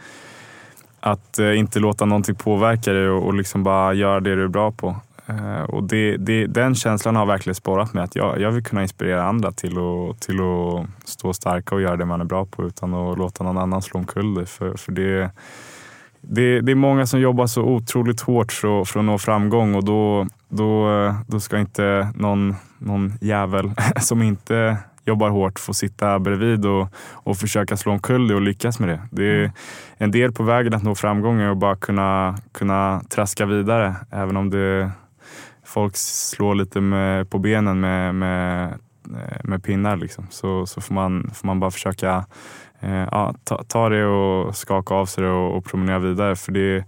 att inte låta någonting påverka dig och, och liksom bara göra det du är bra på. Och det, det, den känslan har verkligen sporrat mig. Att jag, jag vill kunna inspirera andra till att, till att stå starka och göra det man är bra på utan att låta någon annan slå omkull dig. För, för det, det, det, är många som jobbar så otroligt hårt för, för att nå framgång och då, då, då ska inte någon, någon jävel som inte jobbar hårt få sitta bredvid och, och försöka slå omkull det och lyckas med det. Det är mm. en del på vägen att nå framgång är att bara kunna, kunna traska vidare även om det, folk slår lite med, på benen med, med, med pinnar. Liksom. Så, så får, man, får man bara försöka ja, ta, ta, det och skaka av sig det och, och promenera vidare. För det,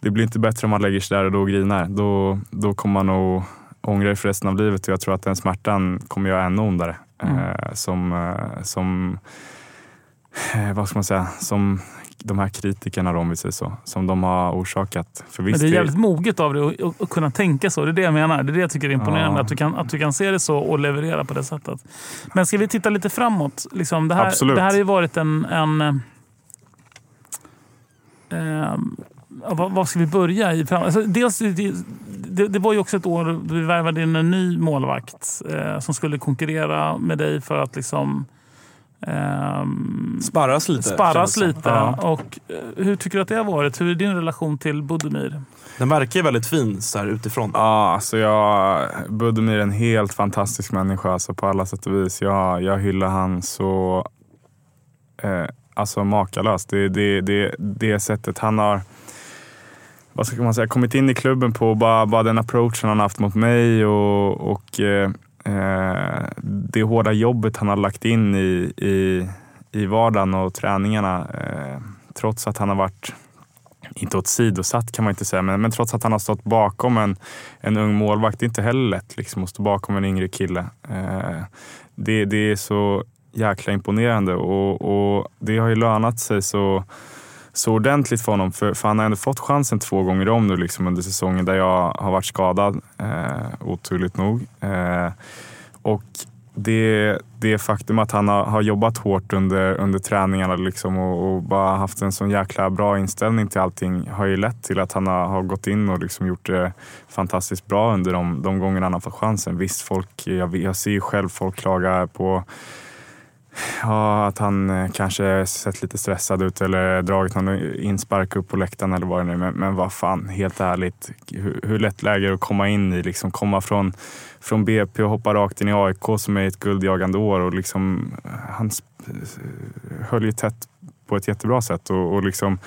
det blir inte bättre om man lägger sig där och då grinar. Då, då kommer man nog ångra för resten av livet och jag tror att den smärtan kommer göra ännu ondare. Mm. Eh, som, eh, som, eh, vad ska man säga, som de här kritikerna då, om vi säger så, som de har orsakat. För visst, det är jävligt moget av dig att, kunna tänka så. Det är det jag menar. Det är det jag tycker är imponerande. Ja. Att, du kan, att du kan se det så och leverera på det sättet. Men ska vi titta lite framåt? Liksom, det, här, Absolut. det här har ju varit en... en eh, vad, vad, ska vi börja i? Alltså, dels, det, det, det, var ju också ett år då vi värvade in en ny målvakt eh, som skulle konkurrera med dig för att liksom Um, sparras lite. Sparras lite. Ja. Och, uh, hur tycker du att det har varit? Hur är din relation till Budimir? Den verkar väldigt fin så här utifrån. Ja, alltså jag, Budimir är en helt fantastisk människa alltså på alla sätt och vis. Jag, jag hyllar han så eh, alltså makalöst. Det, det, det, det sättet han har vad ska man säga, kommit in i klubben på, bara, bara den approachen han haft mot mig och, och eh, Eh, Eh, det hårda jobbet han har lagt in i, i, i vardagen och träningarna. Eh, trots att han har varit inte åsidosatt kan man inte säga, men, men trots att han har stått bakom en, en ung målvakt, det är inte heller lätt liksom, att stå bakom en yngre kille. Eh, det, det är så jäkla imponerande och, och det har ju lönat sig så, så ordentligt för honom. För, för han har ändå fått chansen två gånger om nu liksom under säsongen där jag har varit skadad, eh, oturligt nog. Eh, och det, det faktum att han har, har jobbat hårt under, under träningarna liksom och, och, bara haft en sån jäkla bra inställning till allting har ju lett till att han har, har gått in och liksom gjort det fantastiskt bra under de, de gångerna han har fått chansen. Visst, folk, jag, jag ser ju själv folk klaga på Ja, att han eh, kanske sett lite stressad ut eller dragit någon inspark upp på läktaren eller vad det nu är. Men, men vad fan, helt ärligt. Hur, hur lätt läge är det att komma in i? Liksom komma från, från BP och hoppa rakt in i AIK som är ett guldjagande år. Och liksom, eh, han eh, höll ju tätt på ett jättebra sätt. och, och liksom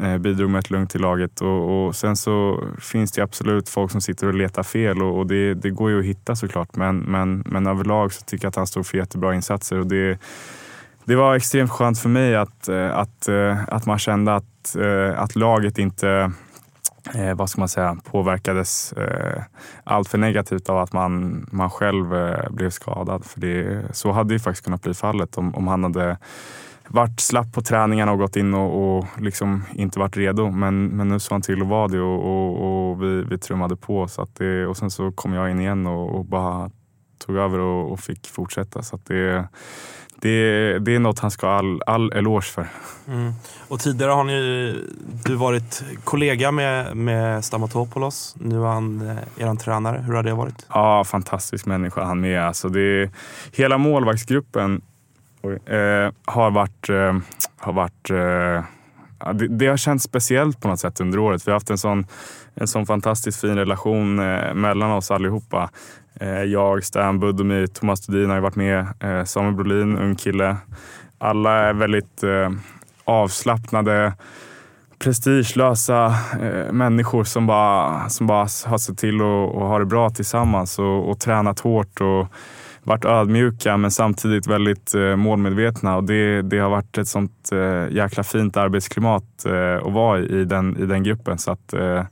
Eh, bidrog med ett lugn till laget. Och, och, sen så finns det absolut folk som sitter och letar fel och, och det, det, går ju att hitta såklart. Men, men, men överlag så tycker jag att han stod för jättebra insatser. Och det, det var extremt skönt för mig att, eh, att, eh, att man kände att, att laget inte eh, vad ska man säga, påverkades eh, allt för negativt av att man, man själv eh, blev skadad. För det, så hade ju faktiskt kunnat bli fallet om, om han hade varit slapp på träningarna och gått in och, och liksom inte varit redo. Men, men nu såg han till att vara det och, och, och vi, vi trummade på. Så det, och sen så kom jag in igen och, bara tog över och, fick fortsätta. Så det, det, det är något han ska ha all, all eloge för. Mm. Och tidigare har ni, du varit kollega med, med Stamatopoulos. Nu är han eh, er tränare. Hur har det varit? Ja, fantastisk människa han med. Alltså det, hela målvaktsgruppen eh, har varit, eh, har varit eh, det, det, har känts speciellt på något sätt under året. Vi har haft en sån, en sån fantastiskt fin relation eh, mellan oss allihopa. Eh, jag, Stan Budomi, Thomas Studin har ju varit med, eh, Samuel Brolin, ung kille. Alla är väldigt eh, avslappnade, prestigelösa eh, människor som bara, som bara har sett till att ha det bra tillsammans och, och tränat hårt. Och, varit ödmjuka men samtidigt väldigt eh, målmedvetna och det, det har varit ett sånt eh, jäkla fint arbetsklimat eh, att vara i, i den, i den gruppen. Så att, eh,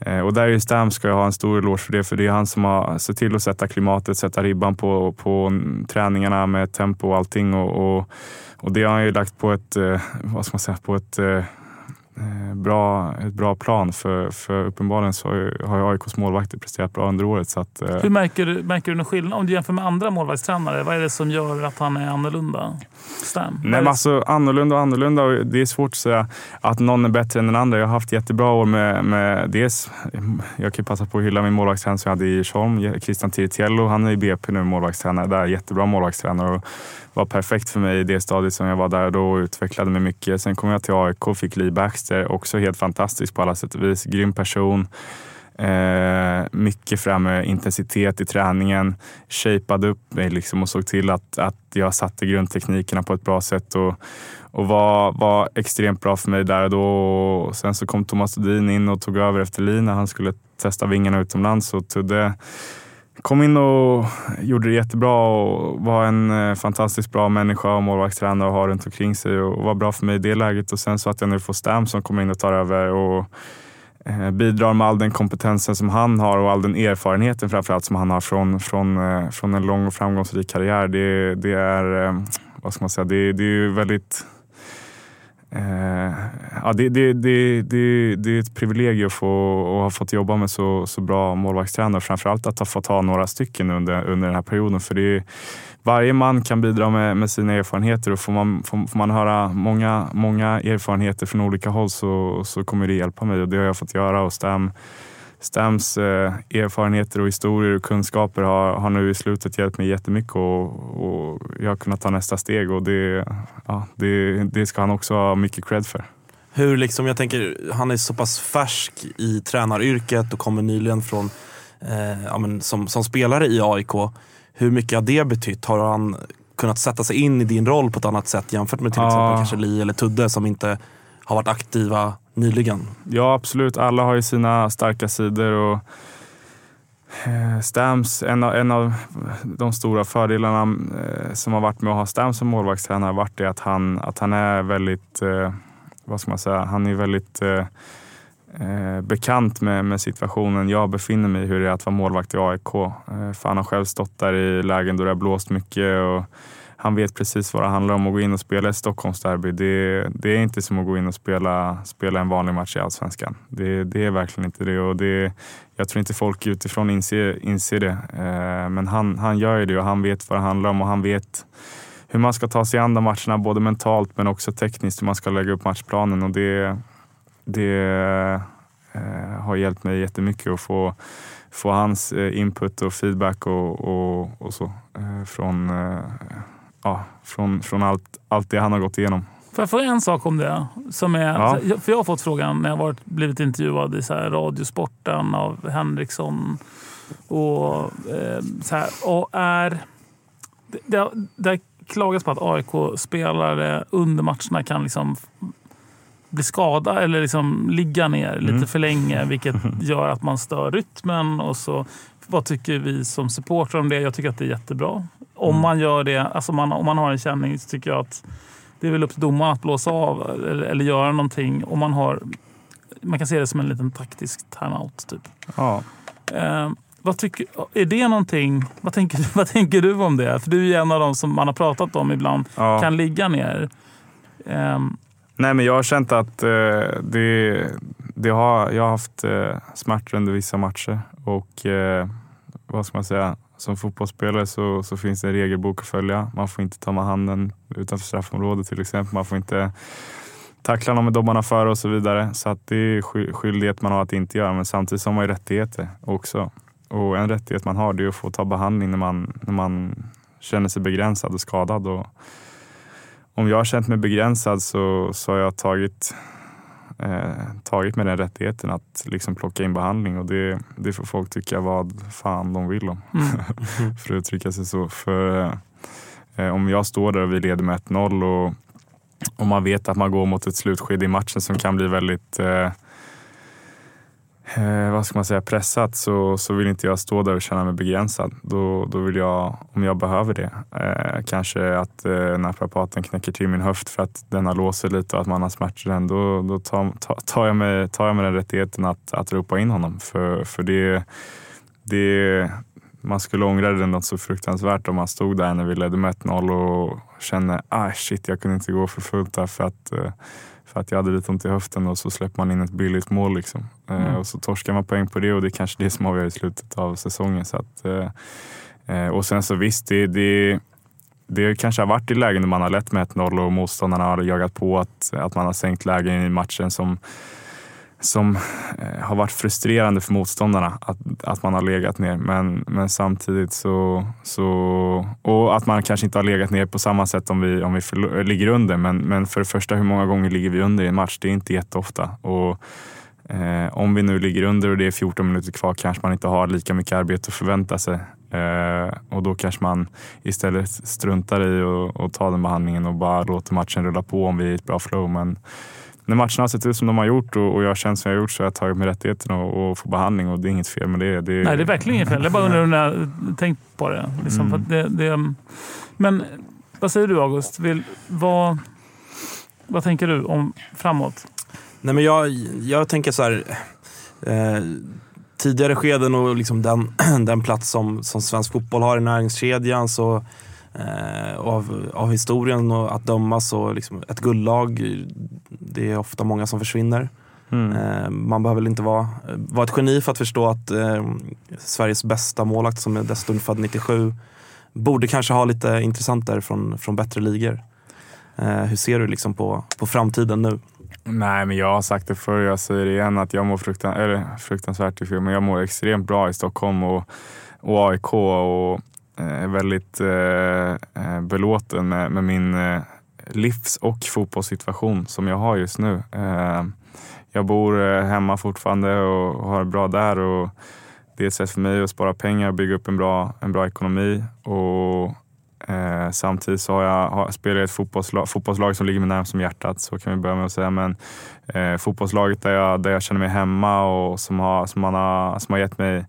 eh och där i Stam ska jag ha en stor eloge för det, för det är han som har sett till att sätta klimatet, sätta ribban på, på träningarna med tempo och allting. Och, och, och det har han ju lagt på ett, eh, vad ska man säga, på ett Eh, bra, ett bra plan. För, för uppenbarligen så har ju AIKs målvakter presterat bra under året. Så att, eh, Hur märker du, märker du någon skillnad? Om du jämför med andra målvaktstränare, vad är det som gör att han är annorlunda? Stam? Nej, men alltså, annorlunda och annorlunda. Det är svårt att säga att någon är bättre än den andra. Jag har haft jättebra år med, med dels, jag kan passa på att hylla min målvaktstränare som jag hade i Djursholm, Christian Tiritiello. Han är i BP nu, målvaktstränare där. Jättebra målvaktstränare. Och var perfekt för mig i det stadiet som jag var där då och utvecklade mig mycket. Sen kom jag till AIK och fick Lee Baxter, också helt fantastisk på alla sätt och vis. Grym person. Eh, mycket framme intensitet i träningen. Shapeade upp mig liksom och såg till att, att jag satte grundteknikerna på ett bra sätt och, och var, var extremt bra för mig där och då. Och sen så kom Thomas Odin in och tog över efter Lee när han skulle testa vingarna utomlands och Tudde kom in och gjorde det jättebra och var en eh, fantastiskt bra människa och målvaktstränare att ha runt omkring sig och var bra för mig i det läget. Och sen så att jag nu får Stam som kommer in och tar över och eh, bidrar med all den kompetensen som han har och all den erfarenheten framförallt som han har från, från, eh, från en lång och framgångsrik karriär. Det, det är, vad ska man säga, det, det är väldigt Eh, ja, det, det, det, det, det är ett privilegium att, få, att ha fått jobba med så, så bra målvaktstränare. Framförallt att ha fått ha några stycken under, under den här perioden. För det varje man kan bidra med, med sina erfarenheter och får man, får, får, man höra många, många erfarenheter från olika håll så, så kommer det hjälpa mig och det har jag fått göra. Och Stam, Stams eh, erfarenheter och historier och kunskaper har, har nu i slutet hjälpt mig jättemycket och, och jag har kunnat ta nästa steg och det, ja, det, det ska han också ha mycket cred för. Hur liksom, jag tänker, han är så pass färsk i tränaryrket och kommer nyligen från, eh, ja, men som, som spelare i AIK. Hur mycket har det betytt? Har han kunnat sätta sig in i din roll på ett annat sätt jämfört med till exempel ja. kanske Li eller Tudde som inte har varit aktiva nyligen. Ja, absolut. Alla har ju sina starka sidor. och eh, Stams, en av, en av de stora fördelarna eh, som har varit med att ha Stams som målvaktstränare har varit det att han, att han är väldigt, eh, vad ska man säga, han är väldigt eh, bekant med, med situationen jag befinner mig i, hur det är att vara målvakt i AIK. Eh, för han har själv stått där i lägen då det har blåst mycket och han vet precis vad det handlar om att gå in och spela ett Stockholmsderby. Det, det är inte som att gå in och spela, spela en vanlig match i Allsvenskan. Det, det är verkligen inte det. Och det jag tror inte folk utifrån inser, inser det. Eh, men han, han gör ju det och han vet vad det handlar om och han vet hur man ska ta sig an de matcherna, både mentalt men också tekniskt, hur man ska lägga upp matchplanen. Och det, det eh, har hjälpt mig jättemycket att få, få hans eh, input och feedback och, och, och så eh, från, eh, ja, från, från allt, allt det han har gått igenom. Får jag fråga en sak om det? Som är, Ja. För jag har fått frågan när jag varit, blivit intervjuad i så här Radiosporten av Henriksson. Och, eh, så här, och är, det, det, det klagas på att AIK-spelare under matcherna kan liksom bli skadade eller liksom ligga ner lite Mm. för länge vilket gör att man stör rytmen. Och så, vad tycker vi som supportrar om det? Jag tycker att det är jättebra. Om Mm. man gör det, alltså man, om man har en känning så tycker jag att det är väl upp till domaren att blåsa av eller, eller göra någonting. Om man, har, man kan se det som en liten taktisk timeout. Typ. Ja. Eh, vad tycker, är det någonting, vad, tänker, vad tänker du om det? För du är en av dem som man har pratat om ibland Ja. kan ligga ner. Ehm, Nej, men jag har känt att eh, det, det har, jag har haft eh, smärtor under vissa matcher och eh, vad ska man säga, som fotbollsspelare så, så finns det en regelbok att följa. Man får inte ta med handen utanför straffområdet till exempel. Man får inte tackla någon med dobbarna före och så vidare. Så att det är skyldighet man har att inte göra, men samtidigt så har man ju rättigheter också. Och en rättighet man har det är att få ta behandling när man, när man känner sig begränsad och skadad. Och om jag har känt mig begränsad så, så har jag tagit, eh, tagit med den rättigheten att liksom plocka in behandling och det, det får folk tycka vad fan de vill om. mm. för att uttrycka sig så. För eh, om jag står där och vi leder med 1-0 och, och man vet att man går mot ett slutskede i matchen som kan bli väldigt eh, eh, vad ska man säga, pressat så, så vill inte jag stå där och känna mig begränsad. Då, då vill jag, om jag behöver det, eh, kanske att eh, naprapaten knäcker till min höft för att den har låst sig lite och att man har smärtor den. Då, då tar, tar, jag mig, tar jag mig den rättigheten att, att ropa in honom. För, för det, det, man skulle ångra det något så fruktansvärt om man stod där när vi ledde med 1-0 och kände ah shit, jag kunde inte gå för fullt där för att, eh, för att jag hade lite ont i höften och så släpper man in ett billigt mål. Liksom. Eh, Mm. Och så torskar man poäng på det och det är kanske det som avgör i slutet av säsongen. Så att, eh, eh, och sen så visst, det, det, det kanske har varit i lägen där man har lett med 1-0 och motståndarna har jagat på att, att man har sänkt lägen i matchen som som eh, har varit frustrerande för motståndarna att, att man har legat ner. Men, men samtidigt så, så... Och att man kanske inte har legat ner på samma sätt om vi, om vi förlo- ligger under. Men, men för det första, hur många gånger ligger vi under i en match? Det är inte jätteofta. Och, eh, om vi nu ligger under och det är 14 minuter kvar kanske man inte har lika mycket arbete att förvänta sig. Eh, och då kanske man istället struntar i att ta den behandlingen och bara låter matchen rulla på om vi är i ett bra flow. Men när matcherna har sett ut som de har gjort och, och jag har känt som jag har gjort så har jag tagit mig rättigheten och, och få behandling och det är inget fel med det. det Nej, det är verkligen inget fel. Jag bara undrar när jag tänkt på det. Liksom, Mm. det, det. Men vad säger du August? Vill, vad, vad tänker du om framåt? Nej, men jag, jag tänker så här. Eh, tidigare skeden och liksom den, den plats som, som svensk fotboll har i näringskedjan så eh, av, av historien och att döma så liksom ett guldlag, det är ofta många som försvinner. Mm. Eh, man behöver väl inte vara, vara ett geni för att förstå att eh, Sveriges bästa målakt som är dessutom född 97 borde kanske ha lite intressenter från, från bättre ligor. Eh, hur ser du liksom på, på framtiden nu? Nej, men jag har sagt det förr jag säger det igen att jag mår fruktan, eller fruktansvärt i fel, men jag mår extremt bra i Stockholm och, och AIK och eh, är väldigt eh, eh, belåten med, med min livs och fotbollssituation som jag har just nu. Eh, jag bor eh, hemma fortfarande och har det bra där och det är ett sätt för mig att spara pengar och bygga upp en bra, en bra ekonomi. Och Eh, samtidigt så har jag, har, spelar jag i ett fotbollslag, fotbollslag som ligger mig närmast om hjärtat, så kan vi börja med att säga. Men eh, fotbollslaget där jag, där jag känner mig hemma och som har, som man har, som har gett, mig,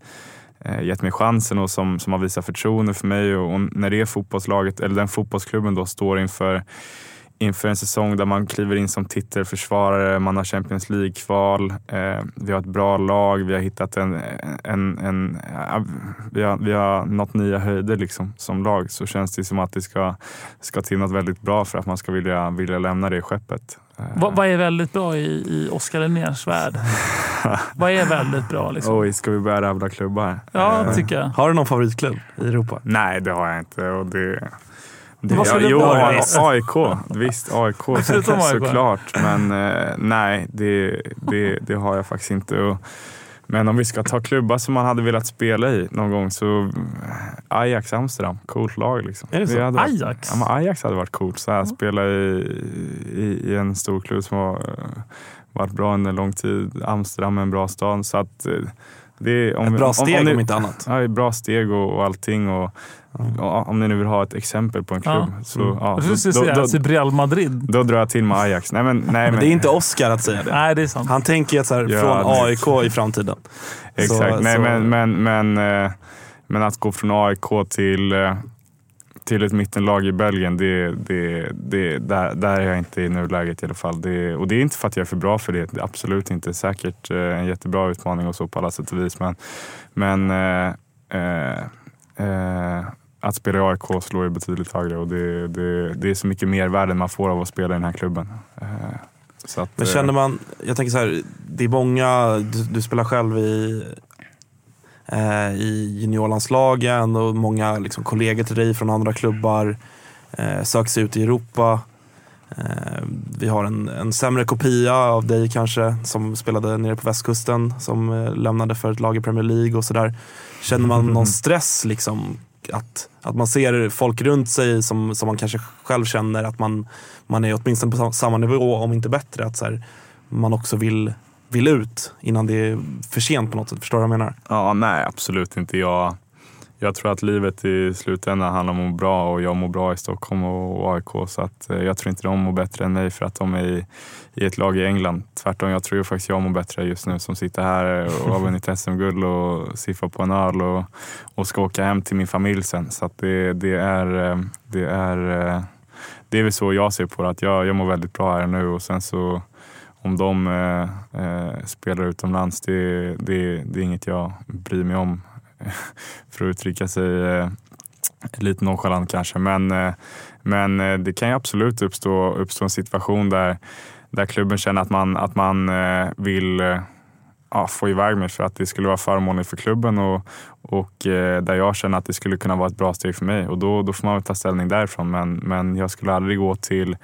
Eh, gett mig chansen och som, som har visat förtroende för mig. Och, och när det fotbollslaget, eller den fotbollsklubben då står inför inför en säsong där man kliver in som titelförsvarare, man har Champions League-kval, eh, vi har ett bra lag, vi har hittat en, en, en ja, vi, har, vi har nått nya höjder liksom, som lag så känns det som att det ska, ska till något väldigt bra för att man ska vilja, vilja lämna det skeppet. Eh, Vad, vad är väldigt bra i, i Oskar Linnérs värld? vad är väldigt bra? Liksom? Oj, ska vi börja rabbla klubbar? Ja, Eh, tycker jag. Har du någon favoritklubb i Europa? Nej, det har jag inte. Och det, det, Vad skulle jo, det vara? AIK. Visst, AIK Förutom AIK. såklart. Men eh, nej, det, det, det har jag faktiskt inte. Och, men om vi ska ta klubbar som man hade velat spela i någon gång så eh, Ajax Amsterdam, coolt lag. Liksom. Är det så? hade varit- Ajax? Ja, men Ajax hade varit coolt. Så här, Spela i, i, i en stor klubb som har eh, varit bra under lång tid. Amsterdam är en bra stad. Så att, det är, om, Ett bra steg om, ni- inte annat. Ja, bra steg och, och allting. Och, ja, om ni nu vill ha ett exempel på en klubb. Ja. Så, Mm. ja, skulle då, säga då, typ Real Madrid. då drar jag till med Ajax. Nej, men, nej, Men men, det är inte Oscar att säga det. Nej, det är sant. Han tänker att så här, Ja, från AIK i framtiden. Exakt. Så- nej, så- Men, men, men, eh, men att gå från AIK till, eh, till ett mittenlag i Belgien, det, det, det, där, där är jag inte i nuläget i alla fall. Det, och det är inte för att jag är för bra för det. absolut inte. Säkert eh, en jättebra utmaning och så på alla sätt och vis. Men, men eh, eh, eh, att spela i AIK slår ju betydligt högre och det, det, det är så mycket mervärde man får av att spela i den här klubben. Eh, att, Men känner man, jag tänker så här, det är många, du, du spelar själv i, eh, i juniorlandslagen och många liksom, kollegor till dig från andra klubbar eh, söker sig ut i Europa. Eh, vi har en, en sämre kopia av dig kanske som spelade nere på västkusten som eh, lämnade för ett lag i Premier League och sådär. Känner man någon stress liksom? Att, att man ser folk runt sig som, som man kanske själv känner att man, man är åtminstone på sam- samma nivå, om inte bättre. Att så här, man också vill, vill ut innan det är för sent på något sätt. Förstår du vad jag menar? Ja, nej absolut inte. Jag, jag tror att livet i slutändan handlar om att må bra och jag mår bra i Stockholm och AIK. Så att, eh, jag tror inte de mår bättre än mig för att de är i, i ett lag i England. Tvärtom, jag tror faktiskt jag mår bättre just nu som sitter här och har vunnit SM-guld och siffar på en öl och, och ska åka hem till min familj sen. Så att det, det, är, eh, det, är, eh, det är väl så jag ser på det. Att jag, jag mår väldigt bra här nu och sen så om de eh, eh, spelar utomlands, det, det, det är inget jag bryr mig om. För att uttrycka sig eh, lite nonchalant kanske. Men, eh, men eh, det kan ju absolut uppstå, uppstå en situation där, där klubben känner att man, att man eh, vill eh, ja, få iväg mig för att det skulle vara förmånligt för klubben och, och eh, där jag känner att det skulle kunna vara ett bra steg för mig. Och då, då får man väl ta ställning därifrån. Men, men jag skulle aldrig gå till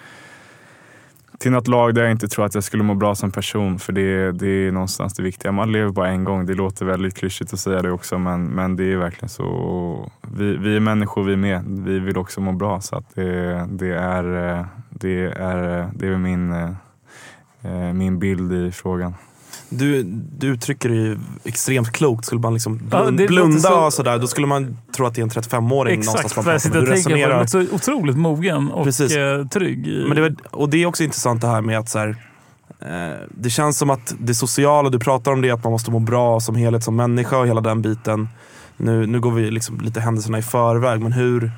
till något lag där jag inte tror att jag skulle må bra som person. För det, det är någonstans det viktiga. Man lever bara en gång. Det låter väldigt klyschigt att säga det också men, men det är verkligen så. Vi, vi är människor vi med. Vi vill också må bra. Så att det, det, är, eh, det, är, eh, det är min, eh, min bild i frågan. Du, du uttrycker det ju extremt klokt. Skulle man liksom Ja, blund, låter blunda så- och sådär, då skulle man tro att det är en 35-åring Exakt någonstans. vad jag sitter och tänker på. så otroligt mogen och Precis. eh, trygg. i- Men det, väl- och det är också intressant det här med att så här, eh, det känns som att det sociala, du pratar om det, att man måste må bra som helhet som människa och hela den biten. Nu, nu går vi liksom lite händelserna i förväg, men hur,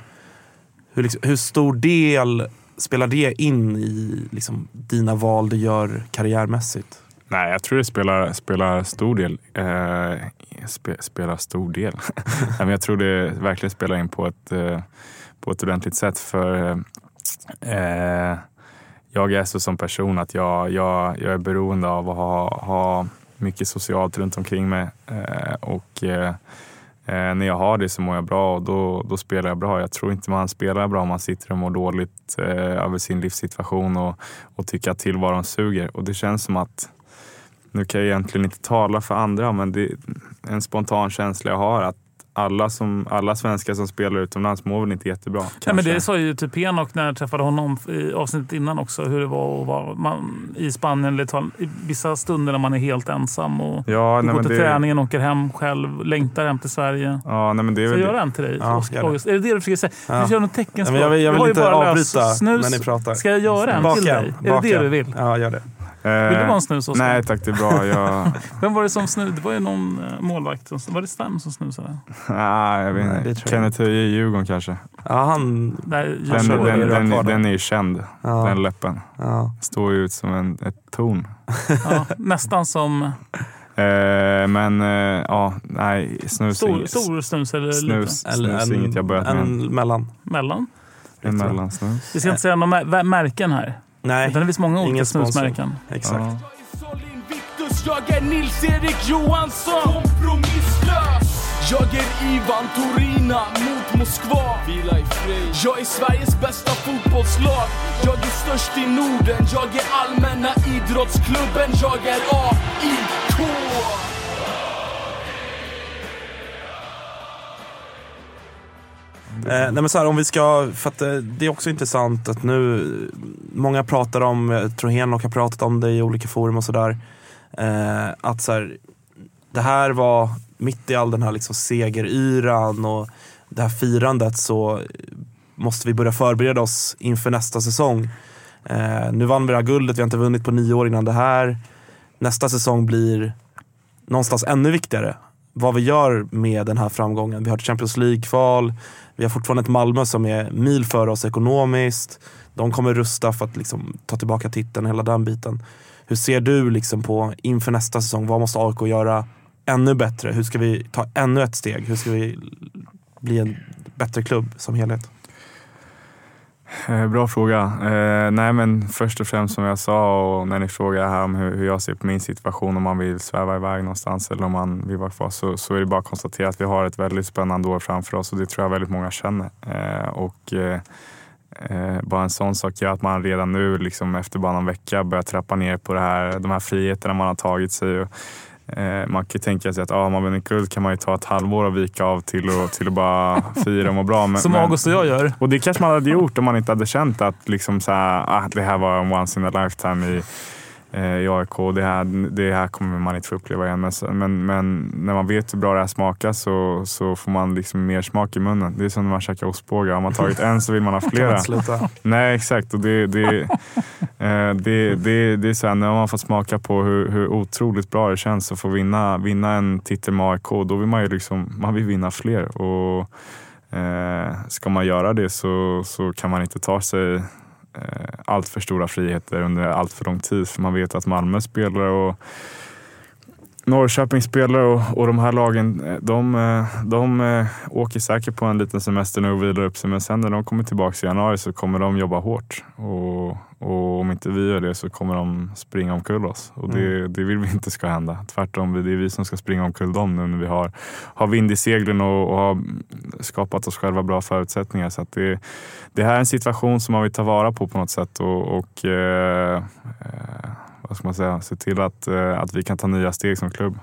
hur, liksom, hur stor del spelar det in i liksom, dina val du gör karriärmässigt? Nej, jag tror det spelar, spelar stor del. Eh, spe, spelar stor del. Nej, men jag tror det verkligen spelar in på ett, eh, på ett ordentligt sätt. För eh, jag är så som person att jag, jag, jag är beroende av att ha, ha mycket socialt runt omkring mig. Eh, och eh, eh, när jag har det så mår jag bra och då, då spelar jag bra. Jag tror inte man spelar bra om man sitter och mår dåligt eh, över sin livssituation och, och tycker att tillvaron suger. Och det känns som att nu kan jag egentligen inte tala för andra, men det är en spontan känsla jag har att alla, som, alla svenskar som spelar utomlands mår väl inte jättebra. Nej, men det sa ju typ Enok när jag träffade honom i avsnittet innan också. Hur det var att vara man, i Spanien eller Italien. I vissa stunder när man är helt ensam och ja, nej, går till det, träningen, åker hem själv, längtar hem till Sverige. ja, nej, men det är Ska väl jag det. göra en till dig? Ja, August? gör det. August? Är det det du försöker säga? Ja. Du kör något teckenspråk. jag vill, jag vill inte avbryta snus. när ni pratar. Ska jag göra en till dig? Är det det du vill? Ja, gör det. Eh, Vill du ha en snus Oskar? Nej tack, det är bra. Jag, Vem var det som snusade? Det var ju någon eh, målvakt. Som, var det Stam som snusade? ah, jag vet Nej, inte. tror jag Kenneth Höje i Djurgården kanske. Ja, han... Där, Den, den, den, den, den är ju känd, Ja, den läppen. ja. Står ju ut som en, ett torn. ja, nästan som Eh, men eh, ja, nej, snus, stor, inget- stor snus eller snus, lite snus är inget jag börjat med. en mellan. mellan. En mellansnus. Vi ska inte säga några mä- märken här. Nej, Utan det finns många olika snusmärken. exakt. Ja. Jag är Nils-Erik Johansson. Kompromisslös. Jag är Ivan Torina mot Moskva. Vila i fred. Jag är Sveriges bästa fotbollslag. Jag är störst i Norden. Jag är allmänna idrottsklubben. Jag är AIK nej men så här, om vi ska, för att eh, det är också intressant att nu, många pratar om, jag tror Henok har pratat om det i olika forum och sådär, eh, att så här, det här var mitt i all den här liksom segeryran och det här firandet så måste vi börja förbereda oss inför nästa säsong. Eh, nu vann vi det här guldet, vi har inte vunnit på nio år innan det här. Nästa säsong blir någonstans ännu viktigare. Vad vi gör med den här framgången. Vi har ett Champions League-kval, vi har fortfarande ett Malmö som är mil före oss ekonomiskt. De kommer rusta för att liksom ta tillbaka titeln, hela den biten. Hur ser du liksom på inför nästa säsong? Vad måste AIK göra ännu bättre? Hur ska vi ta ännu ett steg? Hur ska vi bli en bättre klubb som helhet? Eh, bra fråga. Eh, nej men först och främst som jag sa och när ni frågar här om hur, hur jag ser på min situation om man vill sväva iväg någonstans eller om man vill vara kvar så, så är det bara att konstatera att vi har ett väldigt spännande år framför oss och det tror jag väldigt många känner. Eh, och eh, eh, bara en sån sak gör att man redan nu liksom efter bara någon vecka börjar trappa ner på det här, de här friheterna man har tagit sig. Och, man kan ju tänka sig att ah, om man vinner guld kan man ju ta ett halvår och vika av till att till bara fira och må bra. Men, Som August och jag gör. och det kanske man hade gjort om man inte hade känt att liksom så här, ah, det här var en once in a lifetime i, eh, i AIK. Det här, det här kommer man inte få uppleva igen. Men, men, men när man vet hur bra det här smakar så, så får man liksom mer smak i munnen. Det är som när man käkar ostbågar. Har man tagit en så vill man ha flera. Sluta. Nej, exakt. Och det, det, eh, det, det, det är så här, när man får smaka på hur, hur otroligt bra det känns att få vinna, vinna en titel med AIK, då vill man ju liksom, man vill vinna fler. Och, eh, ska man göra det så, så kan man inte ta sig Eh, allt för stora friheter under allt för lång tid. För man vet att Malmö spelar och Norrköping spelar och, och de här lagen eh, de, eh, de eh, åker säkert på en liten semester nu och vilar upp sig men sen när de kommer tillbaka i januari så kommer de jobba hårt. Och, och om inte vi gör det så kommer de springa omkull oss. Och det, det vill vi inte ska hända. Tvärtom, det är vi som ska springa omkull dem nu när vi har, har vind i seglen och, och har skapat oss själva bra förutsättningar. Så det, det här är en situation som man vill ta vara på på något sätt och, och eh, eh, vad ska man säga, se till att, eh, att vi kan ta nya steg som klubb.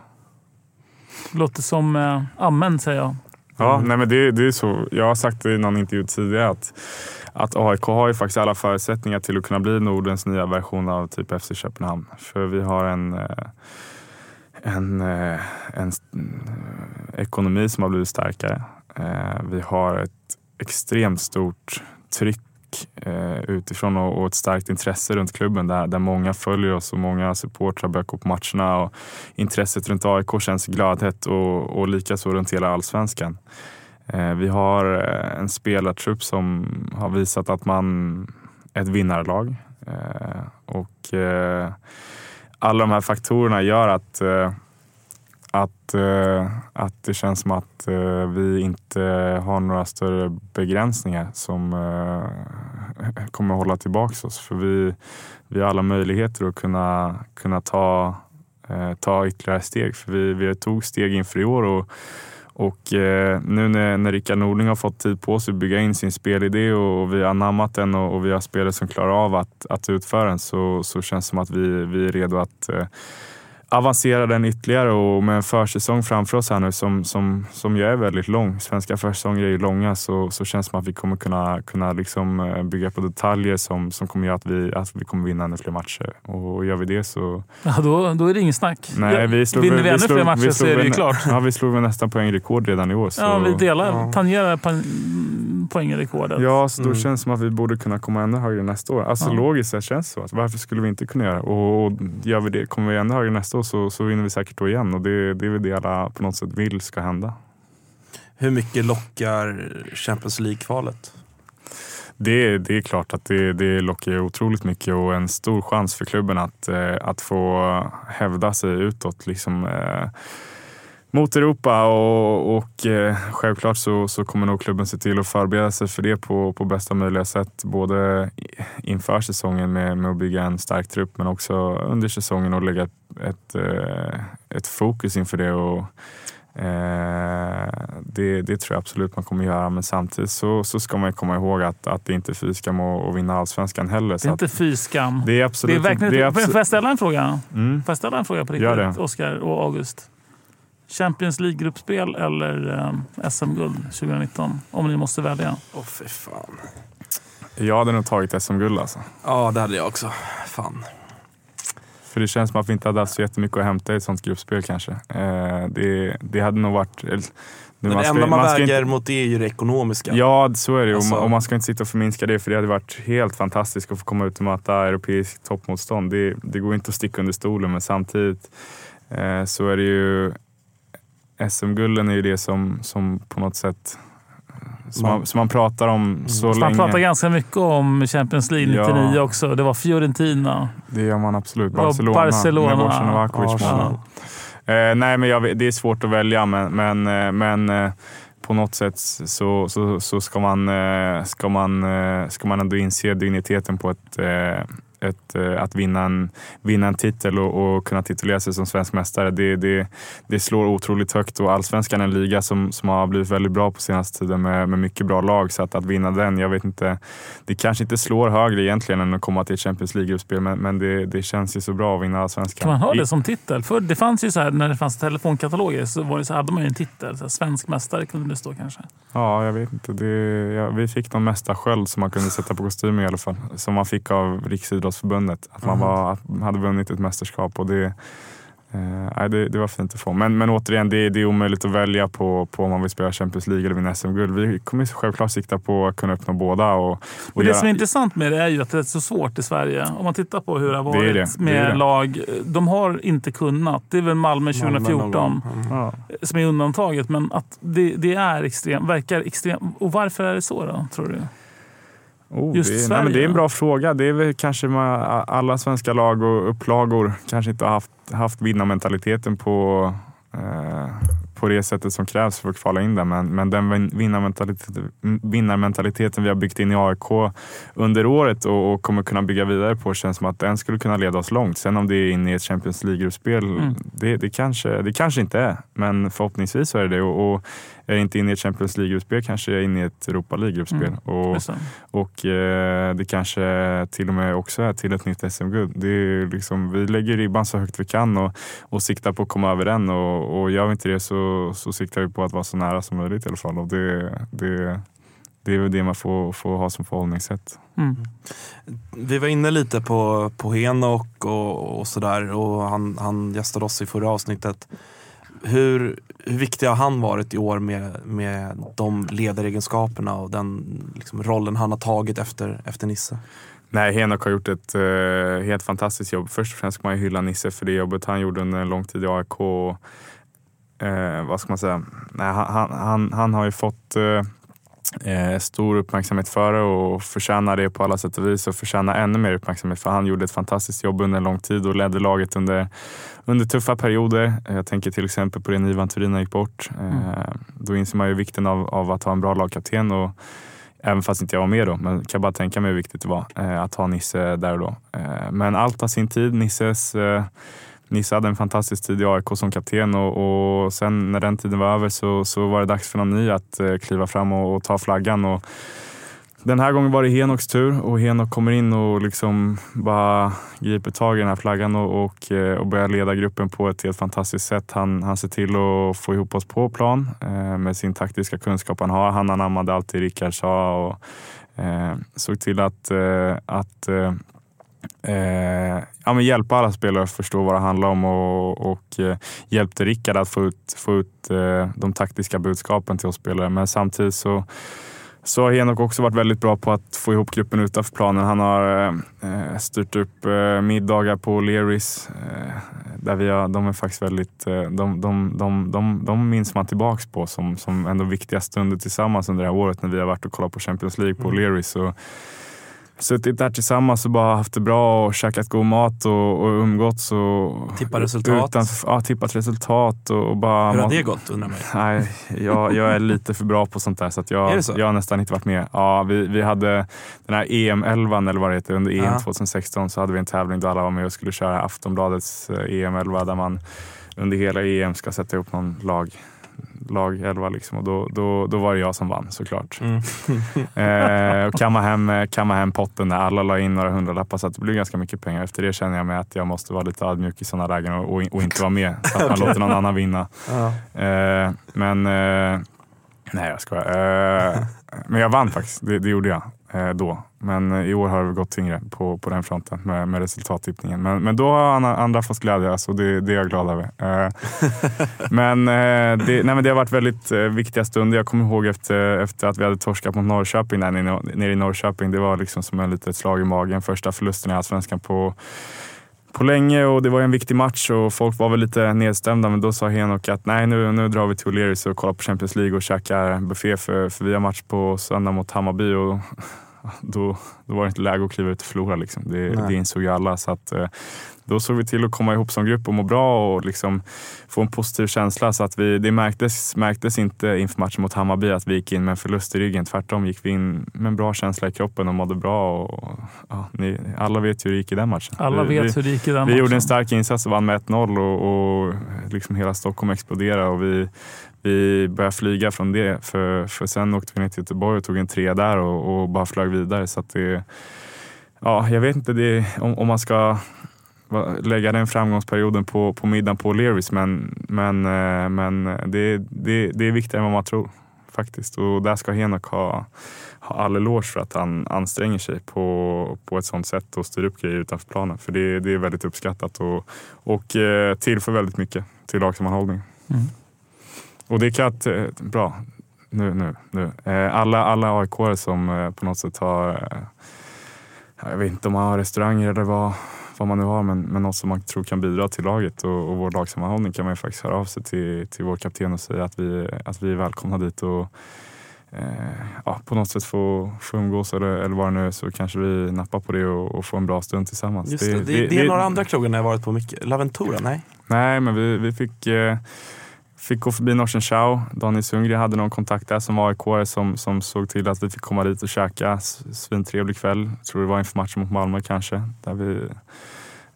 Låter som eh, amen säger jag. Ja, nej men det, det är så. Jag har sagt i någon intervju tidigare att, att AIK har ju faktiskt alla förutsättningar till att kunna bli Nordens nya version av typ FC Köpenhamn. För vi har en, eh, en, eh, en eh, ekonomi som har blivit starkare. Vi har ett extremt stort tryck eh, utifrån och, och ett starkt intresse runt klubben där, där många följer oss och många supportrar börjar gå på matcherna. Och intresset runt AIK känns gladhet och, och likaså runt hela allsvenskan. Eh, vi har eh, en spelartrupp som har visat att man är ett vinnarlag. Eh, och eh, alla de här faktorerna gör att eh, att, eh, att det känns som att eh, vi inte har några större begränsningar som eh, kommer att hålla tillbaka oss. För vi, vi har alla möjligheter att kunna, kunna ta, eh, ta ytterligare steg. För vi, vi tog steg inför i år och, och eh, nu när, när Rickard Norling har fått tid på sig att bygga in sin spelidé och, och vi har anammat den och, och vi har spelare som klarar av att, att utföra den så, så känns det som att vi, vi är redo att eh, avancera den ytterligare och med en försäsong framför oss här nu som, som, som ju är väldigt lång. Svenska försäsonger är ju långa så, så känns det som att vi kommer kunna, kunna liksom eh, bygga på detaljer som, som kommer göra att vi, att vi kommer vinna ännu fler matcher. Och gör vi det så... Ja, då, då är det ingen snack. Nej, vi slog, Vinner vi, ännu slog, fler matcher så är det ju klart. Ja, vi slog väl nästan poängrekord redan i år. Så, Ja, vi delar, Ja. tangerar poäng- poängrekordet. Ja, så då Mm. känns det som att vi borde kunna komma ännu högre nästa år. Alltså Ja. logiskt sett känns det så. Varför skulle vi inte kunna göra? Och, och gör vi det, kommer vi ännu högre nästa år så, så vinner vi säkert då igen. Och det, det är väl det alla på något sätt vill ska hända. Hur mycket lockar Champions League-kvalet? Det, det är klart att det, det lockar otroligt mycket och en stor chans för klubben att, eh, att få hävda sig utåt. Liksom, eh, mot Europa och, och eh, självklart så, så kommer nog klubben se till att förbereda sig för det på, på bästa möjliga sätt. Både inför säsongen med, med att bygga en stark trupp men också under säsongen och lägga ett, ett, eh, ett fokus inför det. Och, eh, det, det tror jag absolut man kommer göra men samtidigt så, så ska man komma ihåg att, att det inte är fy skam att vinna allsvenskan heller. Det är inte fy skam. det är Det absolut är verkligen det är inte, abso- Får jag ställa en fråga? mm. Får jag ställa en fråga på riktigt, det. Oskar och August? Champions League-gruppspel eller eh, SM-guld 2019? Om ni måste välja. Åh fy fan. Jag hade nog tagit SM-guld alltså. Ja, det hade jag också. Fan. För det känns som att vi inte hade haft så jättemycket att hämta i ett sånt gruppspel kanske. Eh, det, det hade nog varit... eller, nu, Men det ska- enda man, ska väger inte- mot det är ju det ekonomiska. Ja, så är det. Alltså- och, man, och man ska inte sitta och förminska det för det hade varit helt fantastiskt att få komma ut och möta europeiskt toppmotstånd. Det, det går inte att sticka under stolen men samtidigt eh, så är det ju SM-gulden är ju det som, som på något sätt som Man- man, som man pratar om så Så man länge. pratar ganska mycket om Champions League Ja. 99 också. Det var Fiorentina. Det gör man absolut. Barcelona, Barcelona. med Bojan Novakovic. Arsenal. Eh, nej, men jag, det är svårt att välja, men, men, eh, men eh, på något sätt så, så, så ska, man, eh, ska, man, ska man ändå inse digniteten på ett, ett, eh, att vinna en, vinna en titel och, och kunna titulera sig som svensk mästare. Det, det, det slår otroligt högt och allsvenskan är en liga som, som har blivit väldigt bra på senaste tiden med, med mycket bra lag. Så att, att vinna den, jag vet inte, det kanske inte slår högre egentligen än att komma till ett Champions League-gruppspel, men, men det, det känns ju så bra att vinna allsvenskan. Kan man ha det som titel? För det fanns ju så här, när det fanns telefonkataloger så, var det så hade man ju en titel. Så här, svensk mästare kunde det stå kanske. Ja, jag vet inte. Det, ja, vi fick någon mästarsköld som man kunde sätta på kostymen i alla fall. Som man fick av Riksidrottsförbundet. Att man var, att man hade vunnit ett mästerskap. Och det, eh, det, det var fint att få. Men, men återigen, det, det är omöjligt att välja på, på om man vill spela Champions League eller vinna SM-guld. Vi kommer självklart sikta på att kunna uppnå båda. Och, och Och det göra- som är intressant med det är ju att det är så svårt i Sverige. Om man tittar på hur det har varit det. Det med lag. De har inte kunnat. Det är väl Malmö Malmö någon 2014 gång. Mm. som är undantaget. Men att det, det är extrem, verkar extremt. Och varför är det så då, tror du? Oh, Just det, är, nej, Sverige, men det är en bra fråga. Det är väl kanske man, alla svenska lag och upplagor kanske inte har haft, haft vinnarmentaliteten på, eh, på det sättet som krävs för att kvala in där. Men, men den vin- vinnarmentaliteten, vinnarmentaliteten vi har byggt in i AIK under året och, och kommer kunna bygga vidare på känns som att den skulle kunna leda oss långt. Sen om det är in i ett Champions League-gruppspel, Mm. det, det, kanske, det kanske inte är. Men förhoppningsvis så är det det. Och, och är det inte inne i ett Champions League-gruppspel kanske jag är inne i ett Europa League-gruppspel. Mm. Och, och eh, det kanske till och med också är till ett nytt SM-guld. Det är liksom, vi lägger ribban så högt vi kan och, och siktar på att komma över den. Och, och gör vi inte det så, så siktar vi på att vara så nära som möjligt i alla fall. Och det, det, det är väl det man får, får ha som förhållningssätt. Mm. Vi var inne lite på, på Henok och, och sådär och han, han gästade oss i förra avsnittet. Hur, hur viktig har han varit i år med, med de ledaregenskaperna och den liksom, rollen han har tagit efter, efter Nisse? Nej, Henok har gjort ett eh, helt fantastiskt jobb. Först och främst ska man ju hylla Nisse för det jobbet han gjorde under en lång tid i AIK. Och, eh, vad ska man säga? Nej, han, han, han, han har ju fått eh, eh, stor uppmärksamhet före och förtjänar det på alla sätt och vis och förtjänar ännu mer uppmärksamhet för han gjorde ett fantastiskt jobb under en lång tid och ledde laget under, under tuffa perioder. Jag tänker till exempel på det när Ivan Turina gick bort. Eh, Då inser man ju vikten av, av att ha en bra lagkapten och Även fast inte jag var med då, men kan bara tänka mig hur viktigt det var eh, att ha Nisse där och då. Eh, men allt har sin tid. Nisses, eh, Nisse hade en fantastisk tid i AIK som kapten och, och sen när den tiden var över så, så var det dags för någon ny att eh, kliva fram och, och ta flaggan. Och Den här gången var det Henoks tur och Henok kommer in och liksom bara griper tag i den här flaggan och, och, eh, och börjar leda gruppen på ett helt fantastiskt sätt. Han, han ser till att få ihop oss på plan eh, med sin taktiska kunskap han har. Han anammade allt det Rickard sa och eh, såg till att, eh, att eh, eh, eh, ja, men hjälpa alla spelare att förstå vad det handlar om och, och eh, hjälpte Rickard att få ut, få ut eh, de taktiska budskapen till oss spelare. Men samtidigt så så har Henok också varit väldigt bra på att få ihop gruppen utanför planen. Han har eh, styrt upp eh, middagar på Learys. Eh, där vi har, de är faktiskt väldigt, eh, de, de, de, de, de minns man tillbaks på som, som ändå viktiga stunder tillsammans under det här året när vi har varit och kollat på Champions League på mm. Learys suttit där tillsammans och bara haft det bra och käkat god mat och, och umgåtts. Och tippat resultat? Utan, ja, tippat resultat. Och, bara Hur har det gått undrar man Nej, jag, jag är lite för bra på sånt där så, att jag, så? jag har nästan inte varit med. Ja, vi, vi hade den här EM11 eller vad det heter, under EM ja. 2016 så hade vi en tävling där alla var med och skulle köra Aftonbladets eh, EM11 där man under hela EM ska sätta ihop någon lag lag 11 liksom, och då, då, då var det jag som vann såklart. Mm. eh, och kamma hem, kamma hem potten när alla la in några hundralappar så det blev ganska mycket pengar. Efter det känner jag mig att jag måste vara lite ödmjuk i sådana lägen och, och, och, inte vara med så att man låter någon annan vinna. Ja. Eh, men eh, nej, jag skojar. Eh, men jag vann faktiskt, det, det gjorde jag då. Men eh, i år har det gått tyngre på, på den fronten med, med resultattippningen. Men, men då har andra, fått glädjas och det, det är jag glad över. Eh, men, eh, det, nej, men det har varit väldigt eh, viktiga stunder. Jag kommer ihåg efter, efter att vi hade torskat mot Norrköping där nere, nere i Norrköping. Det var liksom som ett litet slag i magen. Första förlusten i Allsvenskan på på länge och det var en viktig match och folk var väl lite nedstämda men då sa Henok att nej nu, nu drar vi till O'Learys och kollar på Champions League och käkar buffé för, för vi har match på söndag mot Hammarby och då, då var det inte läge att kliva ut och förlora. Liksom. Det, det insåg ju alla. Så att, eh, då såg vi till att komma ihop som grupp och må bra och liksom få en positiv känsla. Så att vi, det märktes, märktes inte inför matchen mot Hammarby att vi gick in med en förlust i ryggen. Tvärtom gick vi in med en bra känsla i kroppen och mådde bra. Och, ja, ni, alla vet hur det gick i den matchen. Alla vi, vet hur det gick i den vi matchen. Vi gjorde en stark insats och vann med 1-0 och, och liksom hela Stockholm exploderade. Och vi, vi började flyga från det. För, för sen åkte vi ner till Göteborg och tog en tre där och, och bara flög vidare. Så det, ja, jag vet inte det, om, om man ska lägga den framgångsperioden på, på middagen på O'Learys men, men, eh, men det, det, det är viktigare än vad man tror faktiskt. Och där ska Henok ha, ha all eloge för att han anstränger sig på, på ett sånt sätt och styr upp grejer utanför planen. För det, det är väldigt uppskattat och, och eh, tillför väldigt mycket till lagsammanhållning. Mm. Och det kan eh, bra, nu, nu, nu. Alla, alla aik som på något sätt har, jag vet inte om man har restauranger eller vad, vad man nu har, men, men något som man tror kan bidra till laget och, och vår lagsammanhållning kan man ju faktiskt höra av sig till, till vår kapten och säga att vi, att vi är välkomna dit och eh, ja, på något sätt få, få umgås eller, eller vad det nu är så kanske vi nappar på det och, och får en bra stund tillsammans. Just det, det, det, det är några andra krogar ni har varit på mycket. Laventura? Nej? Nej, men vi, vi fick eh, fick gå förbi Norsen Chow. Daniel Sundgren hade någon kontakt där som aik som, som såg till att vi fick komma dit och käka. Svintrevlig kväll. Jag tror det var inför matchen mot Malmö kanske. Där vi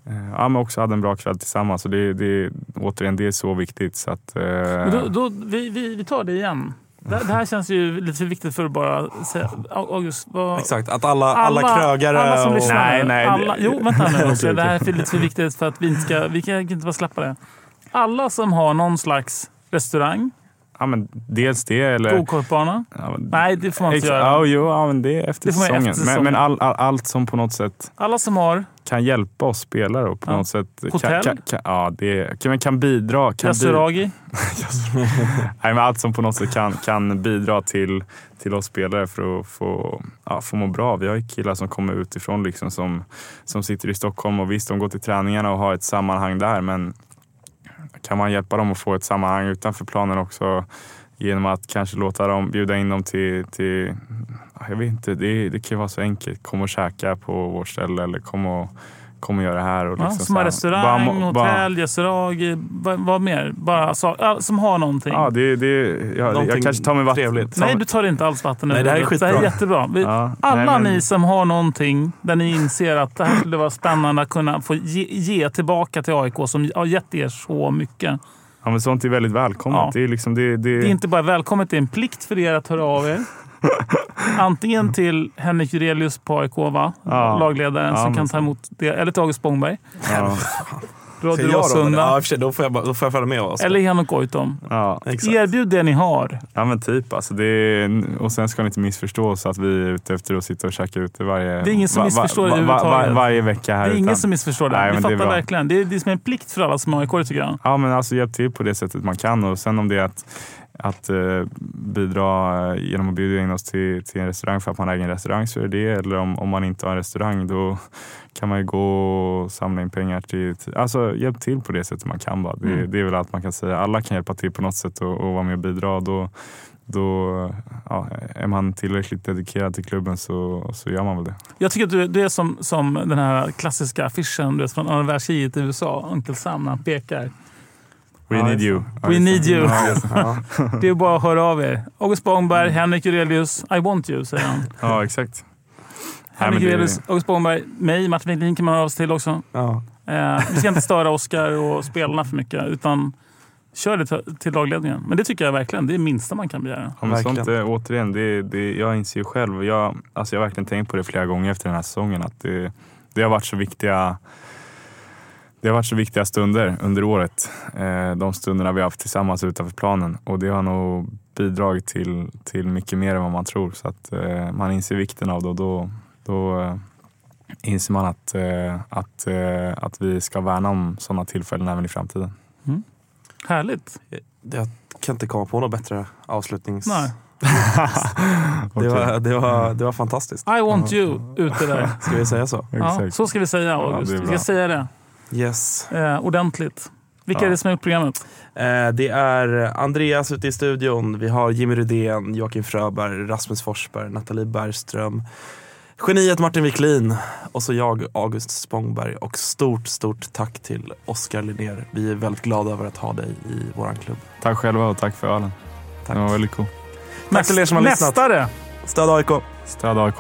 eh, ja, men också hade en bra kväll tillsammans. Och det, det, återigen, det är så viktigt. Så att, eh... då, då, vi, vi, vi tar det igen. Det, det, här känns ju lite för viktigt för att bara säga. August, vad... Exakt, att alla, alla, alla krögare... Alla som lyssnar. Nej, nej, alla, jo, vänta nu. okay, det här är lite för viktigt för att vi inte ska... Vi kan inte bara släppa det. Alla som har någon slags restaurang. Ja, men dels det eller... Gokartbana? Ja, Nej, det får man inte göra. Ja, jo, ja, men det är efter det säsongen. Efter säsongen. Men, men all, all, allt som på något sätt... Alla som har... Kan hjälpa oss spelare och på ja. något sätt... Hotell? Kan, kan, ja, det kan, kan bidra. Kan Yasuragi? Nej, men allt som på något sätt kan, kan bidra till, till oss spelare för att få, ja, få må bra. Vi har ju killar som kommer utifrån liksom som, som sitter i Stockholm och visst, de går till träningarna och har ett sammanhang där, men kan man hjälpa dem att få ett sammanhang utanför planen också genom att kanske låta dem bjuda in dem till, till jag vet inte, det, det kan vara så enkelt. Kom och käka på vårt ställe eller kom och kom och gör det här. Och liksom ja, som har restaurang, bara, hotell, yasuragi, vad, vad mer? Bara så, som har någonting. Ja, det, det, jag, jag kanske tar mig vatten. Trevligt. Nej, du tar inte alls vatten. Nej, det här är skitbra. Det här är jättebra. Vi, ja, alla nej, men... ni som har någonting där ni inser att det här skulle vara spännande att kunna få ge, ge tillbaka till AIK som har gett er så mycket. Ja, men sånt är väldigt välkommet. Ja. Det, är liksom, det, det... det är inte bara välkommet, det är en plikt för er att höra av er. Antingen till Henrik Jurelius på AIK, va? Ja. lagledaren, Ja, som men kan ta emot det. Eller till August Spångberg. Ja. Då? Råsunda. Ja, sig, då, får jag, bara- då får jag följa med oss. Eller Henok Goitom. Ja. Exakt. Erbjud det ni har. ja, men typ. Alltså det är, och sen ska ni inte missförstå så att vi är ute efter att sitta och käka ute varje, Det är ingen som missförstår det överhuvudtaget. varje vecka här Det är ingen utan- som missförstår det. Nej, vi det är fattar bra. verkligen. Det är, det är som en plikt för alla som aik tycker jag. Ja, men alltså hjälp till på det sättet man kan och sen om det är att, att eh, bidra genom att bjuda in oss till, till en restaurang för att man äger en restaurang så är det. Eller om, om man inte har en restaurang då kan man ju gå och samla in pengar till, till alltså hjälp till på det sättet man kan bara. Det, Mm. det är väl allt man kan säga. Alla kan hjälpa till på något sätt och, och vara med och bidra. Då, då ja, är man tillräckligt dedikerad till klubben så, så gör man väl det. Jag tycker att du, du är som, som den här klassiska affischen du vet, från andra världskriget i USA. Uncle Sam när han pekar. We need you. We need det. you. Det. Är bara att höra av er. August Spångberg, Henrik Jurelius, I want you, säger han. ja exakt. Henrik Jurelius, August Spångberg, mig, Martin Wiklin kan man höra av sig till också. Ja. Eh, vi ska inte störa Oskar och spelarna för mycket, utan kör det till, lagledningen. Men det tycker jag verkligen, det är det minsta man kan begära. Ja, men sånt, återigen, det, det, jag inser ju själv, jag, alltså jag har verkligen tänkt på det flera gånger efter den här säsongen, att det, det har varit så viktiga det har varit så viktiga stunder under året. Eh, de stunderna vi har haft tillsammans utanför planen och det har nog bidragit till, till mycket mer än vad man tror. Så att eh, man inser vikten av det och då, då eh, inser man att, att, att vi ska värna om sådana tillfällen även i framtiden. Härligt. Jag kan inte komma på något bättre avslutnings... Nej. Det, var, det, var, det var fantastiskt. I want you ute där. Ska vi säga så? Ja, så ska vi säga Ja, August. är vi ska säga det Yes. eh, ordentligt. Vilka Ja. är det som har gjort programmet? Eh, det är Andreas ute i studion. Vi har Jimmy Rydén, Joakim Fröberg, Rasmus Forsberg, Nathalie Bergström. Geniet Martin Wiklin och så jag, August Spångberg. Och stort, stort tack till Oskar Linnér. Vi är väldigt glada över att ha dig i våran klubb. Tack själva och tack för ölen. Tack. Det var väldigt cool. Tack till er som har lyssnat. Mästare! Stöd AIK! Stöd AIK.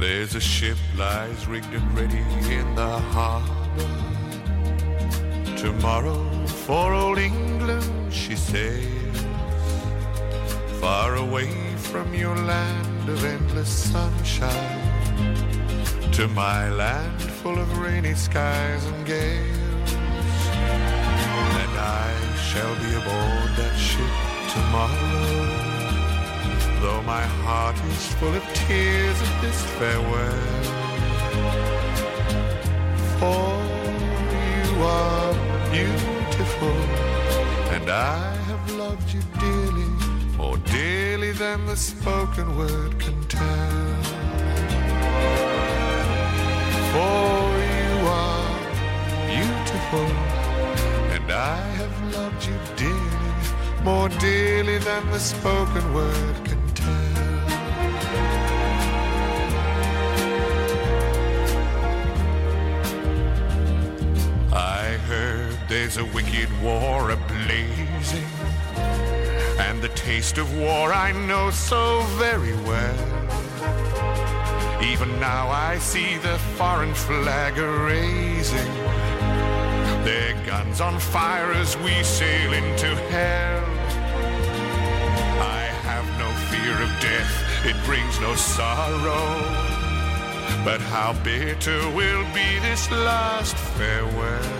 There's a ship lies rigged and ready in the harbor. Tomorrow for old England she sails, far away from your land of endless sunshine, to my land full of rainy skies and gales. And I shall be aboard that ship tomorrow. Though my heart is full of tears at this farewell. For you are beautiful, and I have loved you dearly, more dearly than the spoken word can tell. For you are beautiful, and I have loved you dearly, more dearly than the spoken word can I heard there's a wicked war ablazing, and the taste of war I know so very well. Even now I see the foreign flag a raising, their guns on fire as we sail into hell. I have no fear of death, it brings no sorrow. But how bitter will be this last farewell?